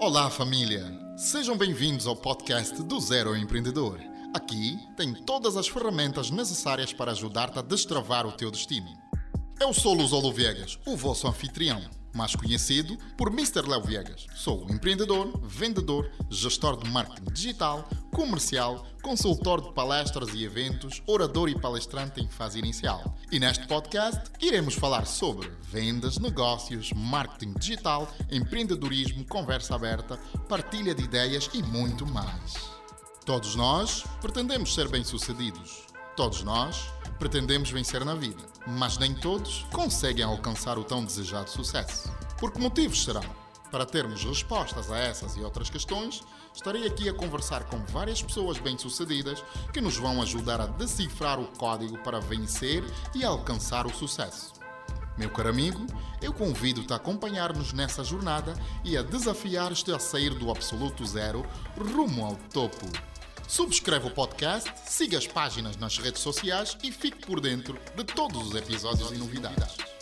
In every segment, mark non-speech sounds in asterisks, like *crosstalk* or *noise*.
Olá, família! Sejam bem-vindos ao podcast do Zero Empreendedor. Aqui tem todas as ferramentas necessárias para ajudar-te a destravar o teu destino. Eu sou Luzolo Viegas, o vosso anfitrião, mais conhecido por Mr. Léo Viegas. Sou empreendedor, vendedor, gestor de marketing digital, comercial, consultor de palestras e eventos, orador e palestrante em fase inicial. E neste podcast iremos falar sobre vendas, negócios, marketing digital, empreendedorismo, conversa aberta, partilha de ideias e muito mais. Todos nós pretendemos ser bem-sucedidos. Todos nós pretendemos vencer na vida, mas nem todos conseguem alcançar o tão desejado sucesso. Por que motivos serão? Para termos respostas a essas e outras questões, estarei aqui a conversar com várias pessoas bem-sucedidas que nos vão ajudar a decifrar o código para vencer e alcançar o sucesso. Meu caro amigo, eu convido-te a acompanhar-nos nessa jornada e a desafiar-te a sair do absoluto zero rumo ao topo. Subscreve o podcast, siga as páginas nas redes sociais e fique por dentro de todos os episódios e novidades.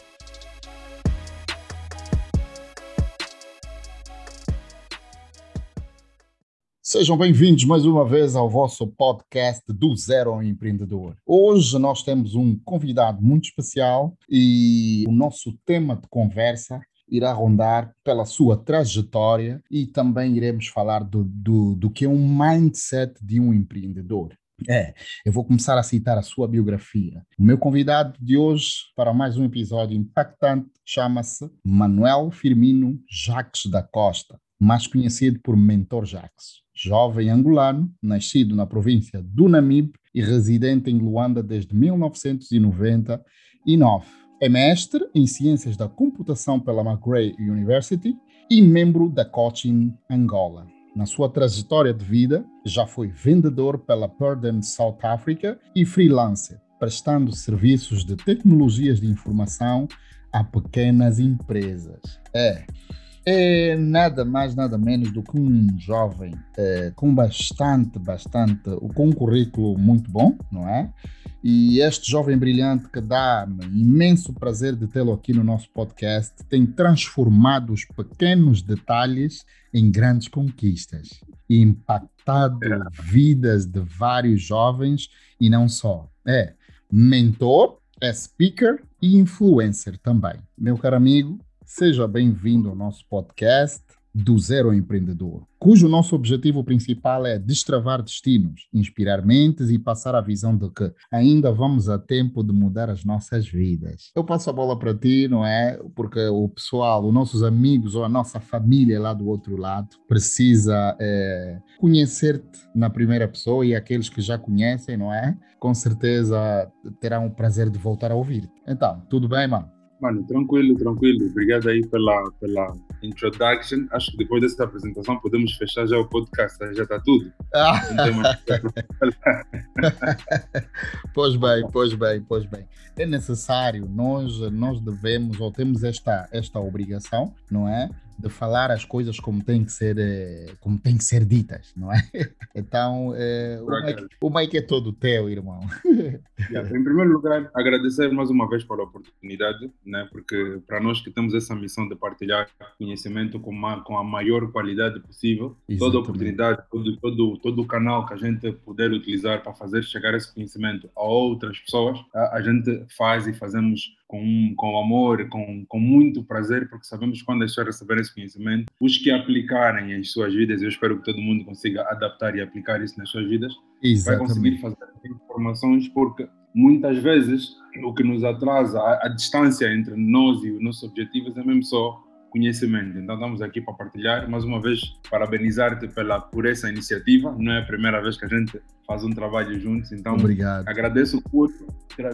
Sejam bem-vindos mais uma vez ao vosso podcast do Zero ao Empreendedor. Hoje nós temos um convidado muito especial e o nosso tema de conversa irá rondar pela sua trajetória e também iremos falar do, do, do que é um mindset de um empreendedor. É, eu vou começar a citar a sua biografia. O meu convidado de hoje para mais um episódio impactante chama-se Manuel Firmino Jacques da Costa, mais conhecido por Mentor Jacques. Jovem angolano, nascido na província do Namibe e residente em Luanda desde 1999 é mestre em Ciências da Computação pela McGray University e membro da Coaching Angola. Na sua trajetória de vida, já foi vendedor pela Purdue South Africa e freelancer, prestando serviços de tecnologias de informação a pequenas empresas. É, é nada mais, nada menos do que um jovem é, com bastante, bastante, com um currículo muito bom, não é? E este jovem brilhante que dá-me imenso prazer de tê-lo aqui no nosso podcast tem transformado os pequenos detalhes em grandes conquistas e impactado é. vidas de vários jovens e não só. É mentor, é speaker e influencer também. Meu caro amigo, seja bem-vindo ao nosso podcast do Zero Empreendedor, cujo nosso objetivo principal é destravar destinos, inspirar mentes e passar a visão de que ainda vamos a tempo de mudar as nossas vidas. Eu passo a bola para ti, não é? Porque o pessoal, os nossos amigos ou a nossa família lá do outro lado precisa é, conhecer-te na primeira pessoa e aqueles que já conhecem, não é? Com certeza terão o prazer de voltar a ouvir-te. Então, tudo bem, mano? Mano, tranquilo, tranquilo. Obrigado aí pela, pela introduction. Acho que depois dessa apresentação podemos fechar já o podcast, já está tudo. *laughs* Pois bem, pois bem, pois bem. É necessário, nós, nós devemos, ou temos esta, esta obrigação, não é? De falar as coisas como têm que ser, eh, como têm que ser ditas, não é? *laughs* Então, é, o, Mike, o Mike é todo teu, irmão. *laughs* Yeah, em primeiro lugar, agradecer mais uma vez pela oportunidade, né? porque para nós que temos essa missão de partilhar conhecimento com, uma, com a maior qualidade possível, Exatamente. toda oportunidade, todo, todo, todo o canal que a gente puder utilizar para fazer chegar esse conhecimento a outras pessoas, a, a gente faz e fazemos com, com amor, com, com muito prazer, porque sabemos que quando as pessoas receberem esse conhecimento, os que aplicarem em suas vidas, eu espero que todo mundo consiga adaptar e aplicar isso nas suas vidas, Exatamente. vai conseguir fazer informações, porque muitas vezes o que nos atrasa, a, a distância entre nós e os nossos objetivos é mesmo só conhecimento. Então estamos aqui para partilhar. Mais uma vez, parabenizar-te pela por essa iniciativa. Não é a primeira vez que a gente faz um trabalho juntos. Então Obrigado. agradeço por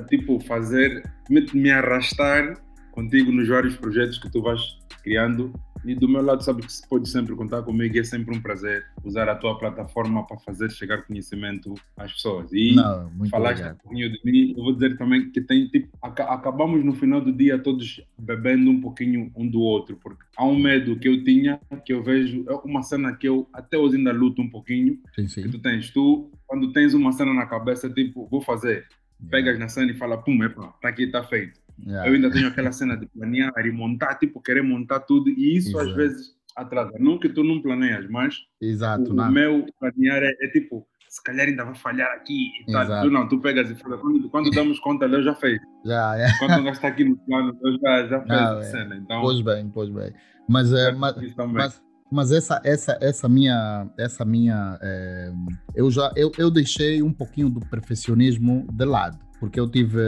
tipo fazer me, me arrastar contigo nos vários projetos que tu vais criando e do meu lado, sabe que pode sempre contar comigo. É sempre um prazer usar a tua plataforma para fazer chegar conhecimento às pessoas. E Não, falaste um pouquinho de mim. Eu vou dizer também que tem tipo, acabamos no final do dia todos bebendo um pouquinho um do outro, porque há um medo que eu tinha, que eu vejo, é uma cena que eu até hoje ainda luto um pouquinho. Sim, sim. Que tu tens, tu, quando tens uma cena na cabeça, tipo, vou fazer. Pegas na cena e fala, pum, epa, tá aqui, tá feito Yeah. Eu ainda tenho aquela cena de planear e montar, tipo, querer montar tudo, e isso Exato. às vezes atrasa. Não que tu não planeias, mas Exato, o, não. meu planear é, é, tipo, se calhar ainda vai falhar aqui e tal. Tu não, tu pegas e fala, quando, quando damos conta, eu já fez. Já, é. *laughs* Quando o gajo está aqui no plano, eu já, já fez Não, a é. cena. Então, Pois bem, pois bem. Mas, é, mas, mas essa, essa, essa minha, essa minha, é, eu já, eu, eu deixei um pouquinho do perfeccionismo de lado, porque eu tive,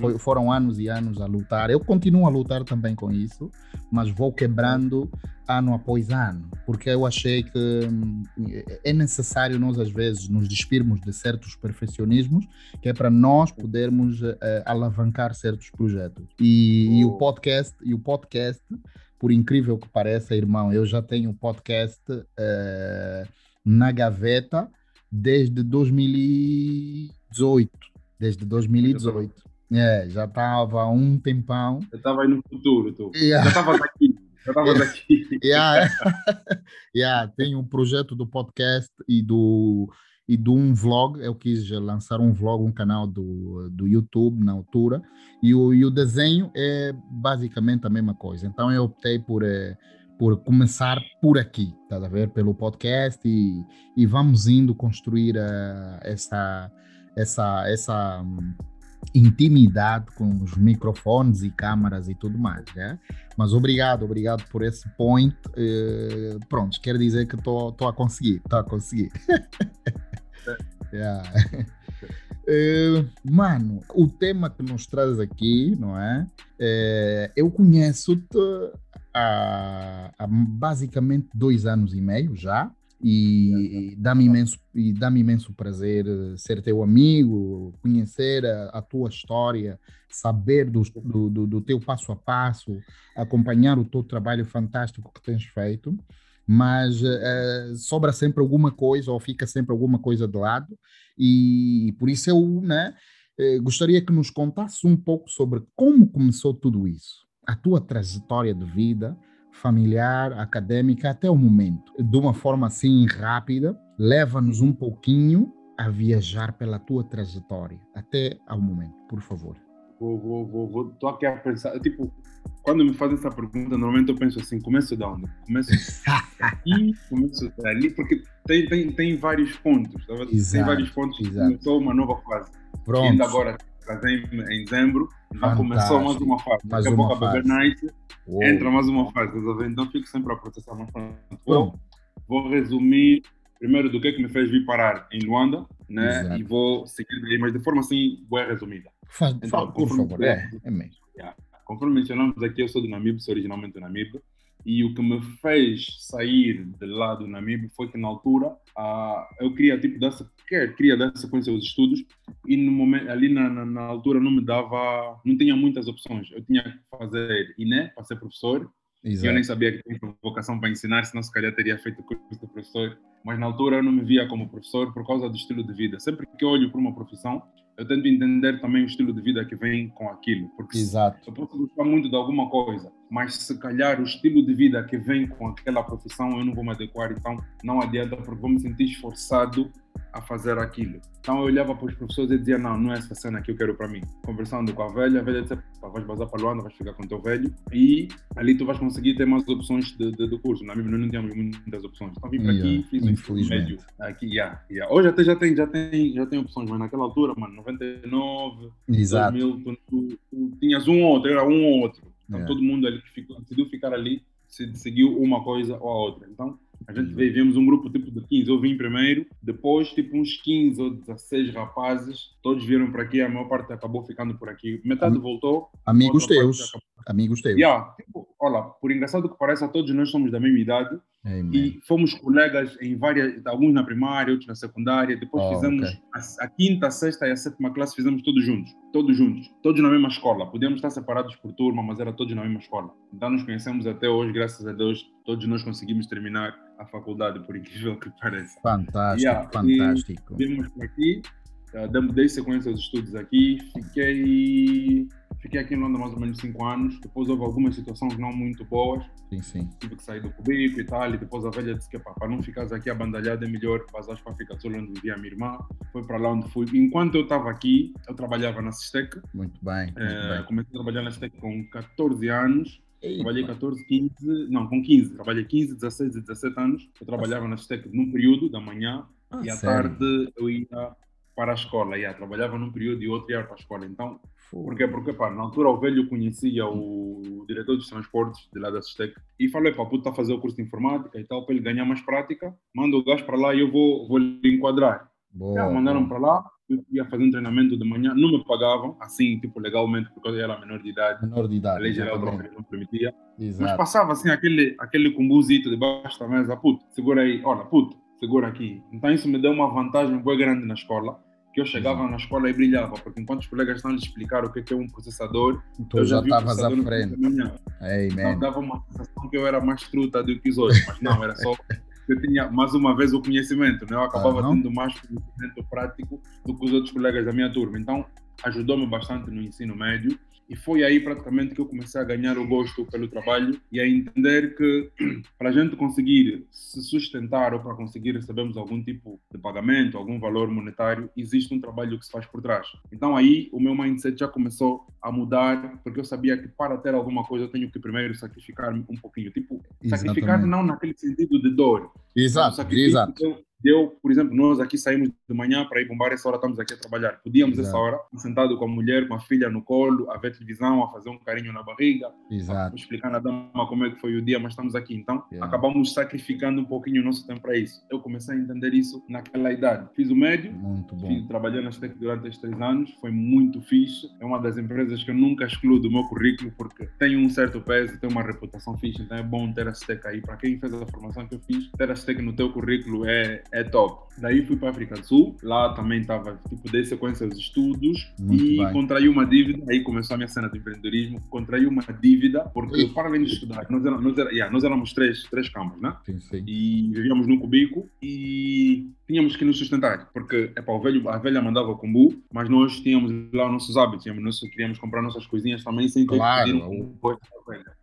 foi, foram anos e anos a lutar. Eu continuo a lutar também com isso, mas vou quebrando ano após ano, porque eu achei que hum, é necessário nós às vezes nos despirmos de certos perfeccionismos, que é para nós podermos eh, alavancar certos projetos. E, e o Oh. podcast, e o podcast por incrível que pareça, irmão, eu já tenho podcast eh, na gaveta desde 2018. Desde 2018. É, já estava há um tempão. Eu estava aí no futuro, tu. Yeah. Já estavas aqui. Já estavas *laughs* aqui. Yeah. *laughs* yeah, tem um projeto do podcast e do e de um vlog. Eu quis lançar um vlog, um canal do, do YouTube na altura. E o, e o desenho é basicamente a mesma coisa. Então eu optei por, eh, por começar por aqui, tá a ver? Pelo podcast e, e vamos indo construir eh, essa, essa, essa hum, intimidade com os microfones e câmaras e tudo mais, né? Mas obrigado, obrigado por esse point. Eh, pronto, quer dizer que estou a conseguir, estou a conseguir. *laughs* Yeah. *laughs* Eh, mano, o tema que nos traz aqui, não é? Eh, eu conheço-te há, há basicamente dois anos e meio já. E dá-me imenso, e dá-me imenso prazer eh, ser teu amigo, conhecer a, a tua história, saber do, do, do teu passo a passo, acompanhar o teu trabalho fantástico que tens feito, mas eh, sobra sempre alguma coisa ou fica sempre alguma coisa de lado, e por isso eu né, eh, gostaria que nos contasse um pouco sobre como começou tudo isso, a tua trajetória de vida familiar, acadêmica, até o momento. De uma forma assim rápida, leva-nos um pouquinho a viajar pela tua trajetória, até ao momento, por favor. Vou, vou, vou, vou. Tô aqui a pensar. Tipo, quando me fazem essa pergunta, normalmente eu penso assim: começo de onde? Começo aqui, *laughs* começo dali, porque tem, tem, tem vários pontos. tá vendo? Tem Exato, vários pontos exato. começou uma nova fase. E Pronto. ainda agora, casei em, em dezembro, já começou mais uma fase. Mais Daqui a pouco a Beber. Night Uou. entra mais uma fase. Então fico sempre a processar mais. Vou, vou resumir primeiro do que é que me fez vir parar em Luanda, né? Exato. E vou seguir daí, mas de forma assim, boa resumida. Faz, Então, por conforme- favor. É, é mesmo. Conforme mencionamos aqui, eu sou do Namibe, sou originalmente do Namibe. E o que me fez sair de lá do Namibe foi que, na altura, ah, eu queria, tipo, dar, quer- queria dar sequência aos estudos e no momento, ali na, na, na altura não me dava, não tinha muitas opções. Eu tinha que fazer INE para ser professor e eu nem Exato. sabia que tinha vocação para ensinar, senão se calhar teria feito curso de professor. Mas na altura eu não me via como professor por causa do estilo de vida. Sempre que olho para uma profissão, eu tento entender também o estilo de vida que vem com aquilo. Porque Exato. eu posso gostar muito de alguma coisa, mas se calhar o estilo de vida que vem com aquela profissão eu não vou me adequar, então não adianta porque vou me sentir esforçado a fazer aquilo. Então eu olhava para os professores e dizia, não, não é essa cena que eu quero para mim. Conversando com a velha, a velha disse, "Pá, vais vazar para Luanda, vais ficar com o teu velho e ali tu vais conseguir ter mais opções de, de, do curso. Na minha não tínhamos muitas opções. Então vim para aqui, Yeah, fiz o infelizmente. médio. Aqui, yeah, yeah. Hoje até já tem, já, tem, já tem opções, mas naquela altura, mano, 99, Exato. 2000, tu, tu- tu tinhas um ou outro, era um ou outro. Então Yeah. todo mundo ali que ficou, decidiu ficar ali, se, seguiu uma coisa ou a outra. Então a gente Uhum. veio, vimos um grupo tipo de 15, eu vim primeiro, depois tipo uns 15 ou 16 rapazes, todos vieram para aqui, a maior parte acabou ficando por aqui. Metade Am- voltou. Amigos teus. Amigos teus. Yeah, tipo, olha, por engraçado que pareça, todos nós somos da mesma idade Amen. e fomos colegas em várias, alguns na primária, outros na secundária. Depois Oh, fizemos ok. a, a quinta, a sexta e a sétima classe, fizemos todos juntos, todos juntos, todos na mesma escola. Podíamos estar separados por turma, mas era todos na mesma escola. Então nos conhecemos até hoje, graças a Deus, todos nós conseguimos terminar a faculdade, por incrível que pareça. Fantástico, Yeah, fantástico. Vimos por aqui, uh, dei- sequência aos estudos aqui, fiquei, fiquei aqui em Londres mais ou menos cinco anos. Depois houve algumas situações não muito boas, Sim, sim. tive que sair do cubículo e tal, e depois a velha disse que para não ficares aqui abandalhado é melhor vazares para ficar só onde vivia a minha irmã. Foi para lá onde fui. Enquanto eu estava aqui, eu trabalhava na Sistec, Muito bem, muito eh, bem. comecei a trabalhar na Sistec com 14 anos, Eita. Trabalhei 14, 15, não, com 15. Trabalhei 15, 16 e 17 anos. Eu trabalhava na Stec num período da manhã ah, e à sério? tarde eu ia para a escola. Yeah, trabalhava num período e outro ia para a escola. Então, porquê? Porque pá, na altura o velho conhecia o diretor dos transportes de lá da Stec e falei, pá, puto, está a fazer o curso de informática e tal, para ele ganhar mais prática, manda o gás para lá e eu vou, vou lhe enquadrar. Boa, yeah, mandaram para lá, eu ia fazer um treinamento de manhã, não me pagavam, assim, tipo, legalmente, porque eu era menor de idade. Menor de idade. A lei geral não permitia. Exato. Mas passava, assim, aquele, aquele cumbuzito debaixo da mesa, puto, segura aí, olha, puto, segura aqui. Então isso me deu uma vantagem bem grande na escola, que eu chegava na escola e brilhava, porque enquanto os colegas estão a explicar o que é um processador, tu eu já estavas à frente. Então dava uma sensação que eu era mais truta do que os outros, mas não, era só *laughs* eu tinha mais uma vez o conhecimento, né? eu acabava uhum. tendo mais conhecimento prático do que os outros colegas da minha turma. Então, ajudou-me bastante no ensino médio e foi aí praticamente que eu comecei a ganhar o gosto pelo trabalho e a entender que *clears throat* para a gente conseguir se sustentar ou para conseguir recebermos algum tipo de pagamento, algum valor monetário, existe um trabalho que se faz por trás. Então aí o meu mindset já começou a mudar, porque eu sabia que para ter alguma coisa eu tenho que primeiro sacrificar-me um pouquinho. Tipo, sacrificar não naquele sentido de dor. Exato, exato. Deu, por exemplo, nós aqui saímos de manhã para ir para um bar, essa hora estamos aqui a trabalhar. Podíamos, Exato. essa hora, sentado com a mulher, com a filha no colo, a ver televisão, a fazer um carinho na barriga, Exato. explicando a dama como é que foi o dia, mas estamos aqui. Então, yeah. acabamos sacrificando um pouquinho o nosso tempo para isso. Eu comecei a entender isso naquela idade. Fiz o médio, muito bom. Fiz, trabalhei na STEC durante estes três anos, foi muito fixe. É uma das empresas que eu nunca excluo do meu currículo, porque tem um certo peso, tem uma reputação fixe, então é bom ter a STEC aí. Para quem fez a formação que eu fiz, ter a STEC no teu currículo é, é top. Daí fui para a África do Sul, lá também estava, tipo, dei sequência aos estudos Muito e bem. contraí uma dívida, aí começou a minha cena de empreendedorismo, contraí uma dívida, porque para além de estudar, nós, era, nós, era, yeah, nós éramos três, três camas, né? Sim, sim. E vivíamos num cubico e tínhamos que nos sustentar, porque é para o velho, a velha mandava combo, mas nós tínhamos lá os nossos hábitos, tínhamos, nós queríamos comprar nossas coisinhas também sem ter claro, que pedir um o,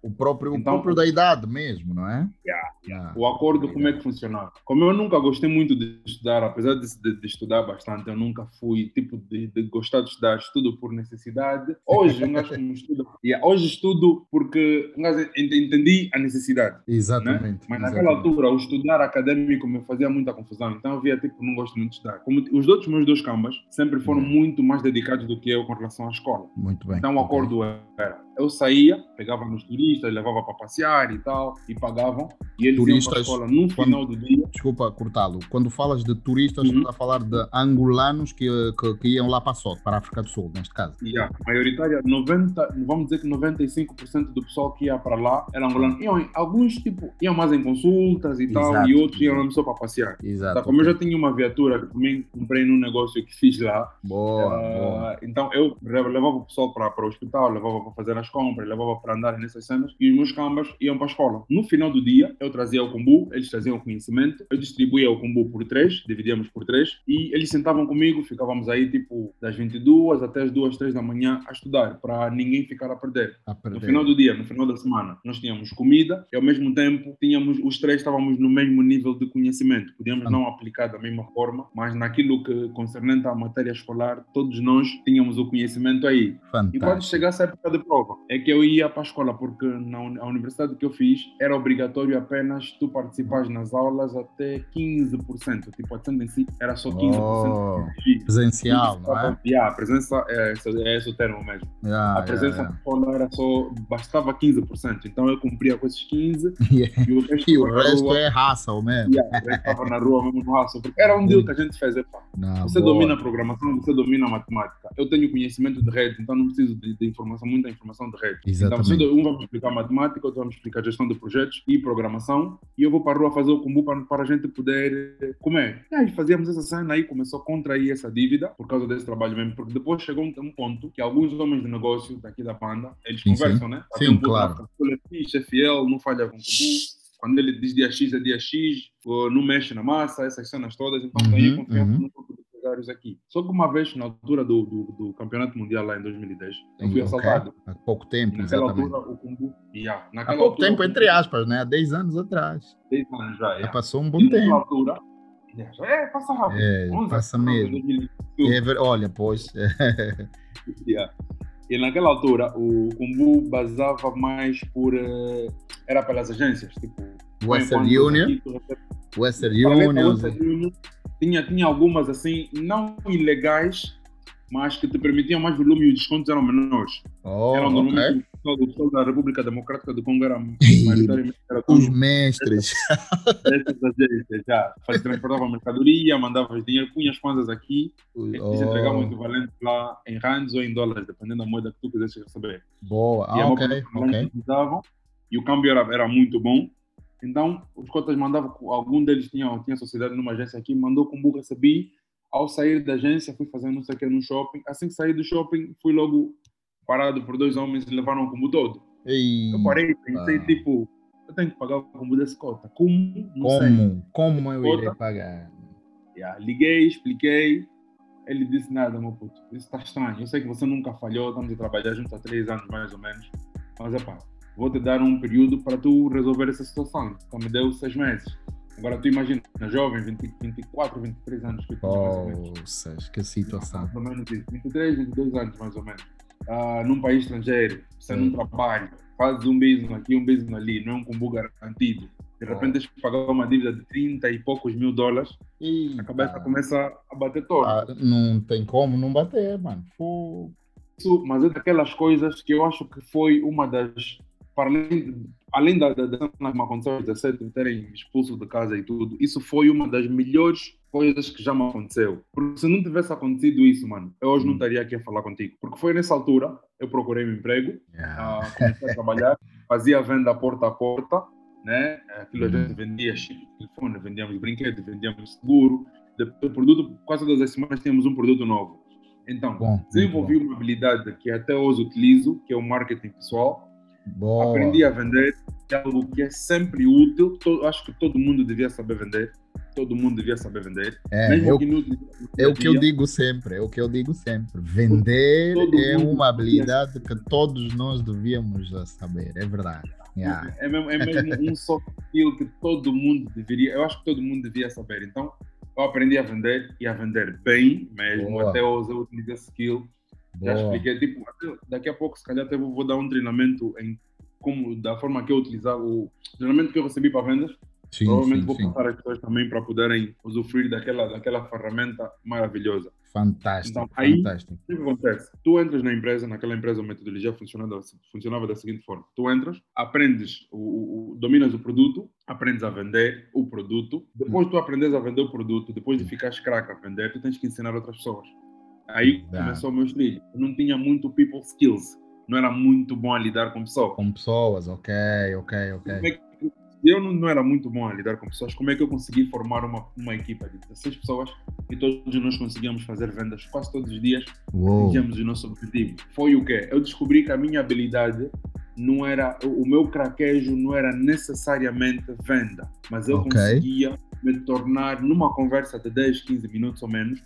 o próprio, então, o próprio da idade mesmo, não é? Yeah, yeah. o acordo como é que funcionava. Como eu nunca gostei muito de estudar, apesar de, de, de estudar bastante, eu nunca fui tipo de, de, gostar de estudar, estudo por necessidade. Hoje um gajo como estuda, yeah, hoje estudo porque um gajo entendi a necessidade. Né? Exatamente. Né? Mas exatamente. naquela altura o estudar acadêmico me fazia muita confusão, então eu via tipo, não gosto muito de estudar. Como os outros meus dois cambas sempre foram uhum. muito mais dedicados do que eu com relação à escola. Muito bem. Então o acordo okay. era, eu saía, pegava nos turistas, levava para passear e tal, e pagavam, e eles turistas, iam para a escola no final do dia. Desculpa cortá-lo, quando falas de turistas, uhum. está a falar de angolanos que, que, que, iam lá para a para a África do Sul, neste caso. Yeah, maioritária, 90, vamos dizer que 95% do pessoal que ia para lá era angolano. Iam, alguns, tipo, iam mais em consultas e Exato. tal, e outros iam só para passear. Exato. Tá, como eu já tinha uma viatura que também comprei num negócio que fiz lá. Boa, uh, boa. Então eu levava o pessoal para, para o hospital, levava para fazer as compras, levava para andar nessas cenas e os meus cambas iam para a escola. No final do dia, eu trazia o combo, eles traziam o conhecimento, eu distribuía o combo por três, dividíamos por três e eles sentavam comigo, ficávamos aí tipo das 22 até as 2, 3 da manhã a estudar, para ninguém ficar a perder. a perder. No final do dia, no final da semana, nós tínhamos comida e ao mesmo tempo tínhamos, os três estávamos no mesmo nível de conhecimento. Podíamos ah. não aplicar da mesma forma, mas naquilo que concernente à matéria escolar, todos nós tínhamos o conhecimento aí. Fantástico. E quando chegasse a época de prova, é que eu ia para a escola, porque na universidade que eu fiz era obrigatório apenas tu participares nas aulas até 15%. Tipo, a em si era só 15%. Oh, presencial, não é? Yeah, a presença, é, é esse o termo mesmo. Yeah, a presença yeah, yeah. na escola era só, bastava 15%. Então eu cumpria com esses 15%. *laughs* Yeah. E o resto, e o resto rua, é raça, ou mesmo. Yeah, eu estava na rua mesmo no raça. Porque era um deal que a gente fez. Epa, você boa. domina a programação, você domina a matemática. Eu tenho conhecimento de rede, então não preciso de, de informação, muita informação de rede. Exatamente. Então, um vai me explicar matemática, outro vai me explicar gestão de projetos e programação, e eu vou para a rua fazer o combo para, para a gente poder comer. E aí fazíamos essa cena aí, começou a contrair essa dívida por causa desse trabalho mesmo, porque depois chegou um, um ponto que alguns homens de negócio daqui da banda, eles sim, conversam, sim. né? Sim, um claro. É fiel, não falha com combo quando ele diz dia X é dia X, não mexe na massa, essas cenas todas, então uhum, tem confiança uhum. no grupo de aqui. Só que uma vez, na altura do, do, do Campeonato Mundial lá em 2010, eu fui assaltado. Há pouco tempo, naquela exatamente. Altura, o Kumbu, yeah, Há pouco altura, tempo, entre aspas, né? Há 10 anos atrás. 10 anos já, já passou um bom e tempo. altura, é, passa rápido. É, passa mesmo. É, olha, pois. *laughs* yeah. E naquela altura o Kumbu basava mais por. Uh, era pelas agências, tipo. Western Union. Western Union. Western Union. Tinha, tinha algumas assim, não ilegais, mas que te permitiam mais volume e os descontos eram menores. Oh, eram normalmente okay. o pessoal da República Democrática do Congo era *laughs* maioritariamente era os mestres. *laughs* Essas agências já. Transportava mercadoria, mandava dinheiro, punha as coisas aqui oh. e se entregava muito valente lá em rands ou em dólares, dependendo da moeda que tu quisesse receber. Boa, ah, ok. okay. E o câmbio era, era muito bom. Então, os cotas mandavam, algum deles tinha, tinha sociedade numa agência aqui, mandou com o recebi ao sair da agência, fui fazendo não sei o que no shopping. Assim que saí do shopping, fui logo parado por dois homens e levaram o combo todo. Ei, eu parei, pensei, ah. tipo, eu tenho que pagar o combo desse cota. Como? Não como? Sei. Como eu irei pagar? Yeah, liguei, expliquei. Ele disse nada, meu puto. Isso está estranho. Eu sei que você nunca falhou, estamos a trabalhar juntos há três anos mais ou menos. Mas é pá, vou te dar um período para tu resolver essa situação. Então me deu seis meses. Agora tu imagina, jovem, 20, 24, 23 anos que Poxa, que situação. Mais ou menos isso, 23, 22 anos mais ou menos. Uh, num país estrangeiro, sendo um trabalho, fazes um business aqui, um business ali, não é um combo garantido. De repente tens que pagar uma dívida de 30 e poucos mil dólares, Eita. a cabeça começa a bater todo. Ah, não tem como não bater, mano. Isso, mas é daquelas coisas que eu acho que foi uma das para além, além da, da, da que aconteceu 17 de terem expulso de casa e tudo, isso foi uma das melhores coisas que já me aconteceu. Porque se não tivesse acontecido isso, mano, eu hoje não hum. estaria aqui a falar contigo. Porque foi nessa altura, eu procurei um emprego, yeah. uh, comecei a trabalhar, *laughs* fazia venda porta a porta, né? Aquilo a gente hum. vendia chip de telefone, vendíamos brinquedos, vendíamos seguro. Do produto, quase todas as semanas tínhamos um produto novo. Então, bom, desenvolvi uma habilidade que até hoje utilizo, que é o marketing pessoal, Boa. Aprendi a vender, é algo que é sempre útil. acho que todo mundo devia saber vender. Todo mundo devia saber vender. É, eu, é o que eu digo sempre, é o que eu digo sempre. Vender todo é uma habilidade que todos nós devíamos saber, é verdade. Yeah. É, mesmo, é mesmo um soft skill que todo mundo deveria, eu acho que todo mundo devia saber. Então, eu aprendi a vender e a vender bem mesmo. Boa. Até hoje eu utilizo skill já expliquei, tipo, daqui a pouco, se calhar, até vou dar um treinamento em como, da forma que eu utilizava, o treinamento que eu recebi para vendas. Sim, Provavelmente sim, vou sim. passar as pessoas também para poderem usufruir daquela, daquela ferramenta maravilhosa. Fantástico. Então, aí, fantástico. o que acontece? Tu entras na empresa, naquela empresa, a metodologia funcionava, funcionava da seguinte forma: tu entras, aprendes, o, o, dominas o produto, aprendes a vender o produto. Depois hum. tu aprendes a vender o produto, depois de ficares craque a vender, tu tens que ensinar outras pessoas. Aí começou o meu. Eu não tinha muito people skills. Não era muito bom a lidar com pessoas. Com pessoas, ok, ok, ok. É eu não, não, era muito bom a lidar com pessoas. Como é que eu consegui formar uma, uma equipa de 16 pessoas e todos nós conseguíamos fazer vendas quase todos os dias? Tínhamos o nosso objetivo. Foi o quê? Eu descobri que a minha habilidade não era, o meu craquejo não era necessariamente venda, mas eu okay. conseguia me tornar numa conversa de 10, 15 minutos ou menos,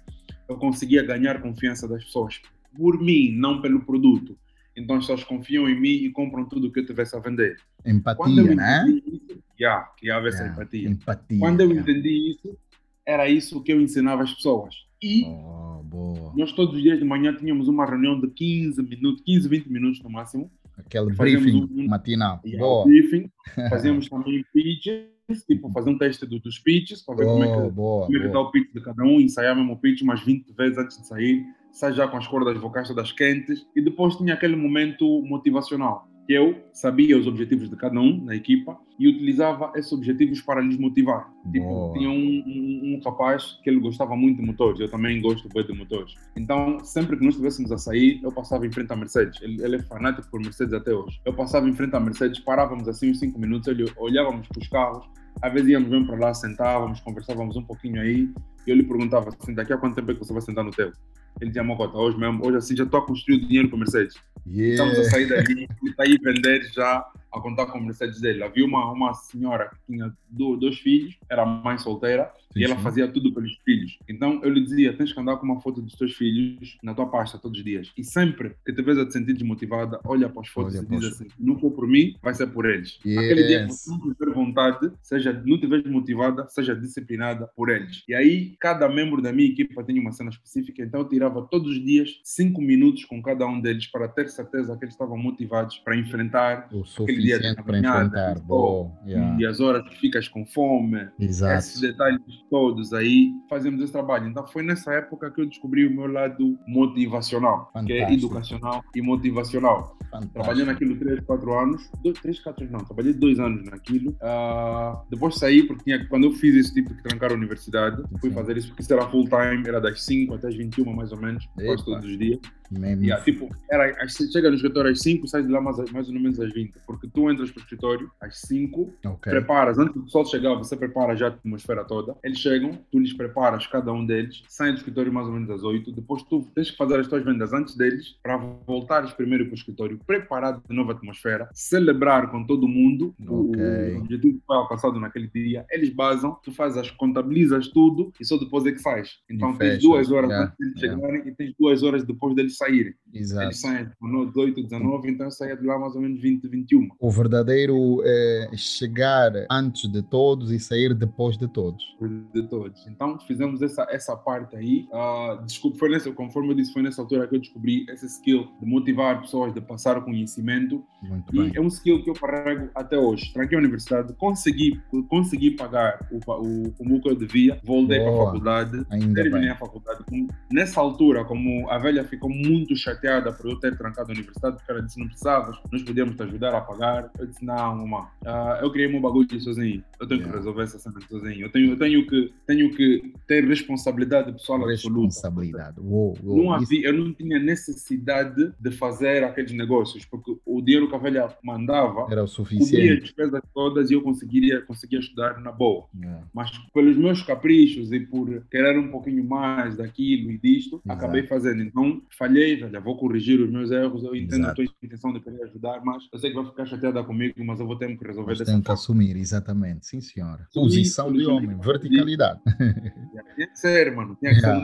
eu conseguia ganhar confiança das pessoas por mim, não pelo produto. Então as pessoas confiam em mim e compram tudo o que eu tivesse a vender. Empatia, né? Isso, yeah, criava essa yeah, empatia. empatia. Quando eu yeah. entendi isso, era isso que eu ensinava as pessoas. E oh, nós todos os dias de manhã tínhamos uma reunião de 15 minutos, 15, 20 minutos no máximo. Aquele briefing um, matinal. Yeah, boa. Briefing. *laughs* Fazíamos também pitches, tipo fazer um teste do, dos pitches, para ver oh, como é que, boa, como é que está o pitch de cada um, ensaiar mesmo o pitch umas 20 vezes antes de sair sai já com as cordas vocais todas quentes, e depois tinha aquele momento motivacional, eu sabia os objetivos de cada um na equipa e utilizava esses objetivos para lhes motivar. Tipo, tinha um, um, um, rapaz que ele gostava muito de motores, eu também gosto bem de motores. Então, sempre que nós estivéssemos a sair, eu passava em frente à Mercedes. Ele, ele, é fanático por Mercedes até hoje. Eu passava em frente à Mercedes, parávamos assim uns 5 minutos, ele, olhávamos para os carros, às vezes íamos mesmo para lá, sentávamos, conversávamos um pouquinho aí, e eu lhe perguntava assim, daqui a quanto tempo é que você vai sentar no teu? Ele tinha uma cota hoje mesmo, hoje assim já estou a construir o dinheiro com Mercedes. Yeah. Estamos a sair dali, ele está aí vender já a contar com Mercedes dele. Havia uma, uma senhora que tinha dois filhos, era mãe solteira, e ela fazia tudo pelos filhos. Então eu lhe dizia: tens que andar com uma foto dos teus filhos na tua pasta todos os dias. E sempre que te a te sentir desmotivada, olha para as fotos olha, e diz assim: não for por mim, vai ser por eles. Yes. Aquele dia que você não tiver vontade, seja, não tiver motivada, seja disciplinada por eles. E aí, cada membro da minha equipa tinha uma cena específica, então eu tirava todos os dias cinco minutos com cada um deles para ter certeza que eles estavam motivados para enfrentar aquele dia de caminhada, oh, yeah. e as horas que ficas com fome, Exato. esses detalhes todos aí, fazemos esse trabalho. Então foi nessa época que eu descobri o meu lado motivacional, Fantástico. que é educacional e motivacional. Fantástico. Trabalhei naquilo 3, 4 anos, 3, 4 não, trabalhei 2 anos naquilo. Uh, depois saí, porque tinha, quando eu fiz esse tipo de trancar a universidade, fui Sim. fazer isso porque isso era full time, era das 5 até as 21 mais ou menos, quase todos os dias. Yeah, tipo, era, chega no escritório às 5, sai de lá mais, mais ou menos às 20, porque tu entras para o escritório às 5, okay. preparas, antes do sol chegar, você prepara já a atmosfera toda. Eles chegam, tu lhes preparas cada um deles, saem do escritório mais ou menos às 8, depois tu tens que fazer as tuas vendas antes deles, para voltares primeiro para o escritório, preparar de nova atmosfera, celebrar com todo mundo okay. o objetivo que foi alcançado naquele dia. Eles basam, tu fazes as contabilizas tudo e só depois é que sais. Então e tens fecha. duas horas yeah. antes de yeah. chegarem e tens duas horas depois deles saírem. Exato. Eles saem 18, 19, então eu saía de lá mais ou menos 20, 21. O verdadeiro é chegar antes de todos e sair depois de todos. De todos. Então fizemos essa, essa parte aí. Uh, desculpa, foi nessa, conforme eu disse, foi nessa altura que eu descobri esse skill de motivar pessoas, de passar o conhecimento. Muito e bem. é um skill que eu carrego até hoje. Tranquei a universidade, consegui, consegui pagar o, o, o que eu devia, voltei para a faculdade, Ainda terminei bem. a faculdade. Nessa altura, como a velha ficou muito chateada por eu ter trancado a universidade, porque ela disse não precisavas, nós podíamos te ajudar a pagar. Eu disse, não, mamãe, uh, eu criei meu bagulho sozinho. Eu tenho yeah. que resolver essa cena sozinho. Eu tenho, eu tenho, que, tenho que ter responsabilidade pessoal responsabilidade. absoluta. Uou, uou, não havia, eu não tinha necessidade de fazer aqueles negócios, porque o dinheiro que a velha mandava era o suficiente. as despesas todas e eu conseguiria, conseguia estudar na boa. Yeah. Mas pelos meus caprichos e por querer um pouquinho mais daquilo e disto, Exato. acabei fazendo. Então, falhei, já vou corrigir os meus erros. Eu entendo Exato. a tua intenção de querer ajudar, mas eu sei que vai ficar chateada comigo, mas eu vou ter que resolver mas dessa tem que assumir, exatamente. Sim, senhora. Posição de homem, verticalidade. *laughs* Tinha que ser, mano. Tinha que ser.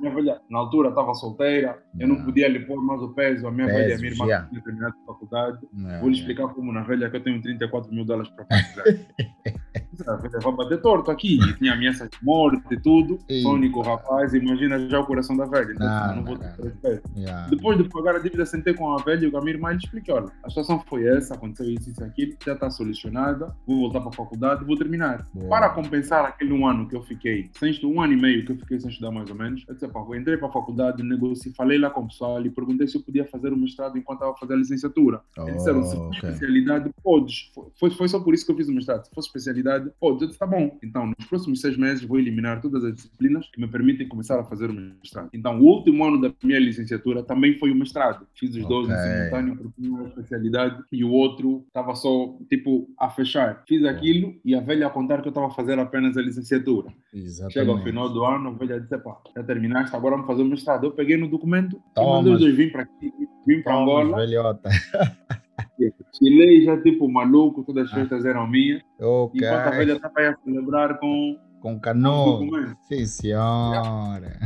Minha velha, na altura, estava solteira. Eu não podia lhe pôr mais o peso. A minha Pesos, velha, a minha irmã, yeah. tinha terminado a faculdade. Vou lhe explicar como na velha que eu tenho 34 mil dólares para *laughs* pagar. vai bater torto aqui. E tinha ameaça de morte e tudo. Sônico, rapaz, imagina já o coração da velha. Então, não, não vou ter yeah. Depois de pagar a dívida, sentei com a velha e a minha irmã lhe expliquei: olha, a situação foi essa, aconteceu isso, isso, aquilo, já está solucionada, vou voltar para a faculdade e vou terminar. Boa. Para compensar aquele um ano que eu fiquei, sem um ano e meio que eu fiquei sem estudar mais ou menos, eu disse: pá, eu entrei para a faculdade, negociei, falei lá com o pessoal e perguntei se eu podia fazer o mestrado enquanto estava a fazer a licenciatura. Oh, Eles disseram: se for okay. especialidade, podes. Foi, foi só por isso que eu fiz o mestrado. Se fosse especialidade, podes. Eu disse: tá bom. Então, nos próximos seis meses, vou eliminar todas as disciplinas que me permitem começar a fazer o mestrado. Então, o último ano da minha licenciatura também foi o mestrado. Fiz os okay. dois em simultâneo, porque uma especialidade e o outro estava só, tipo, a fechar. Fiz aquilo e a velha a contar que eu estava a fazer apenas a licenciatura. Exatamente. Chega ao final do ano, a velha disse: pá, já terminaste, agora vamos fazer o mestrado. Eu peguei no documento Toma. e dois vim para aqui, vim para Angola. Velhota. *laughs* Chilei já tipo maluco, todas as ah. festas eram minhas. Okay. Enquanto a velha estava a celebrar com com canoa. Sim, senhora.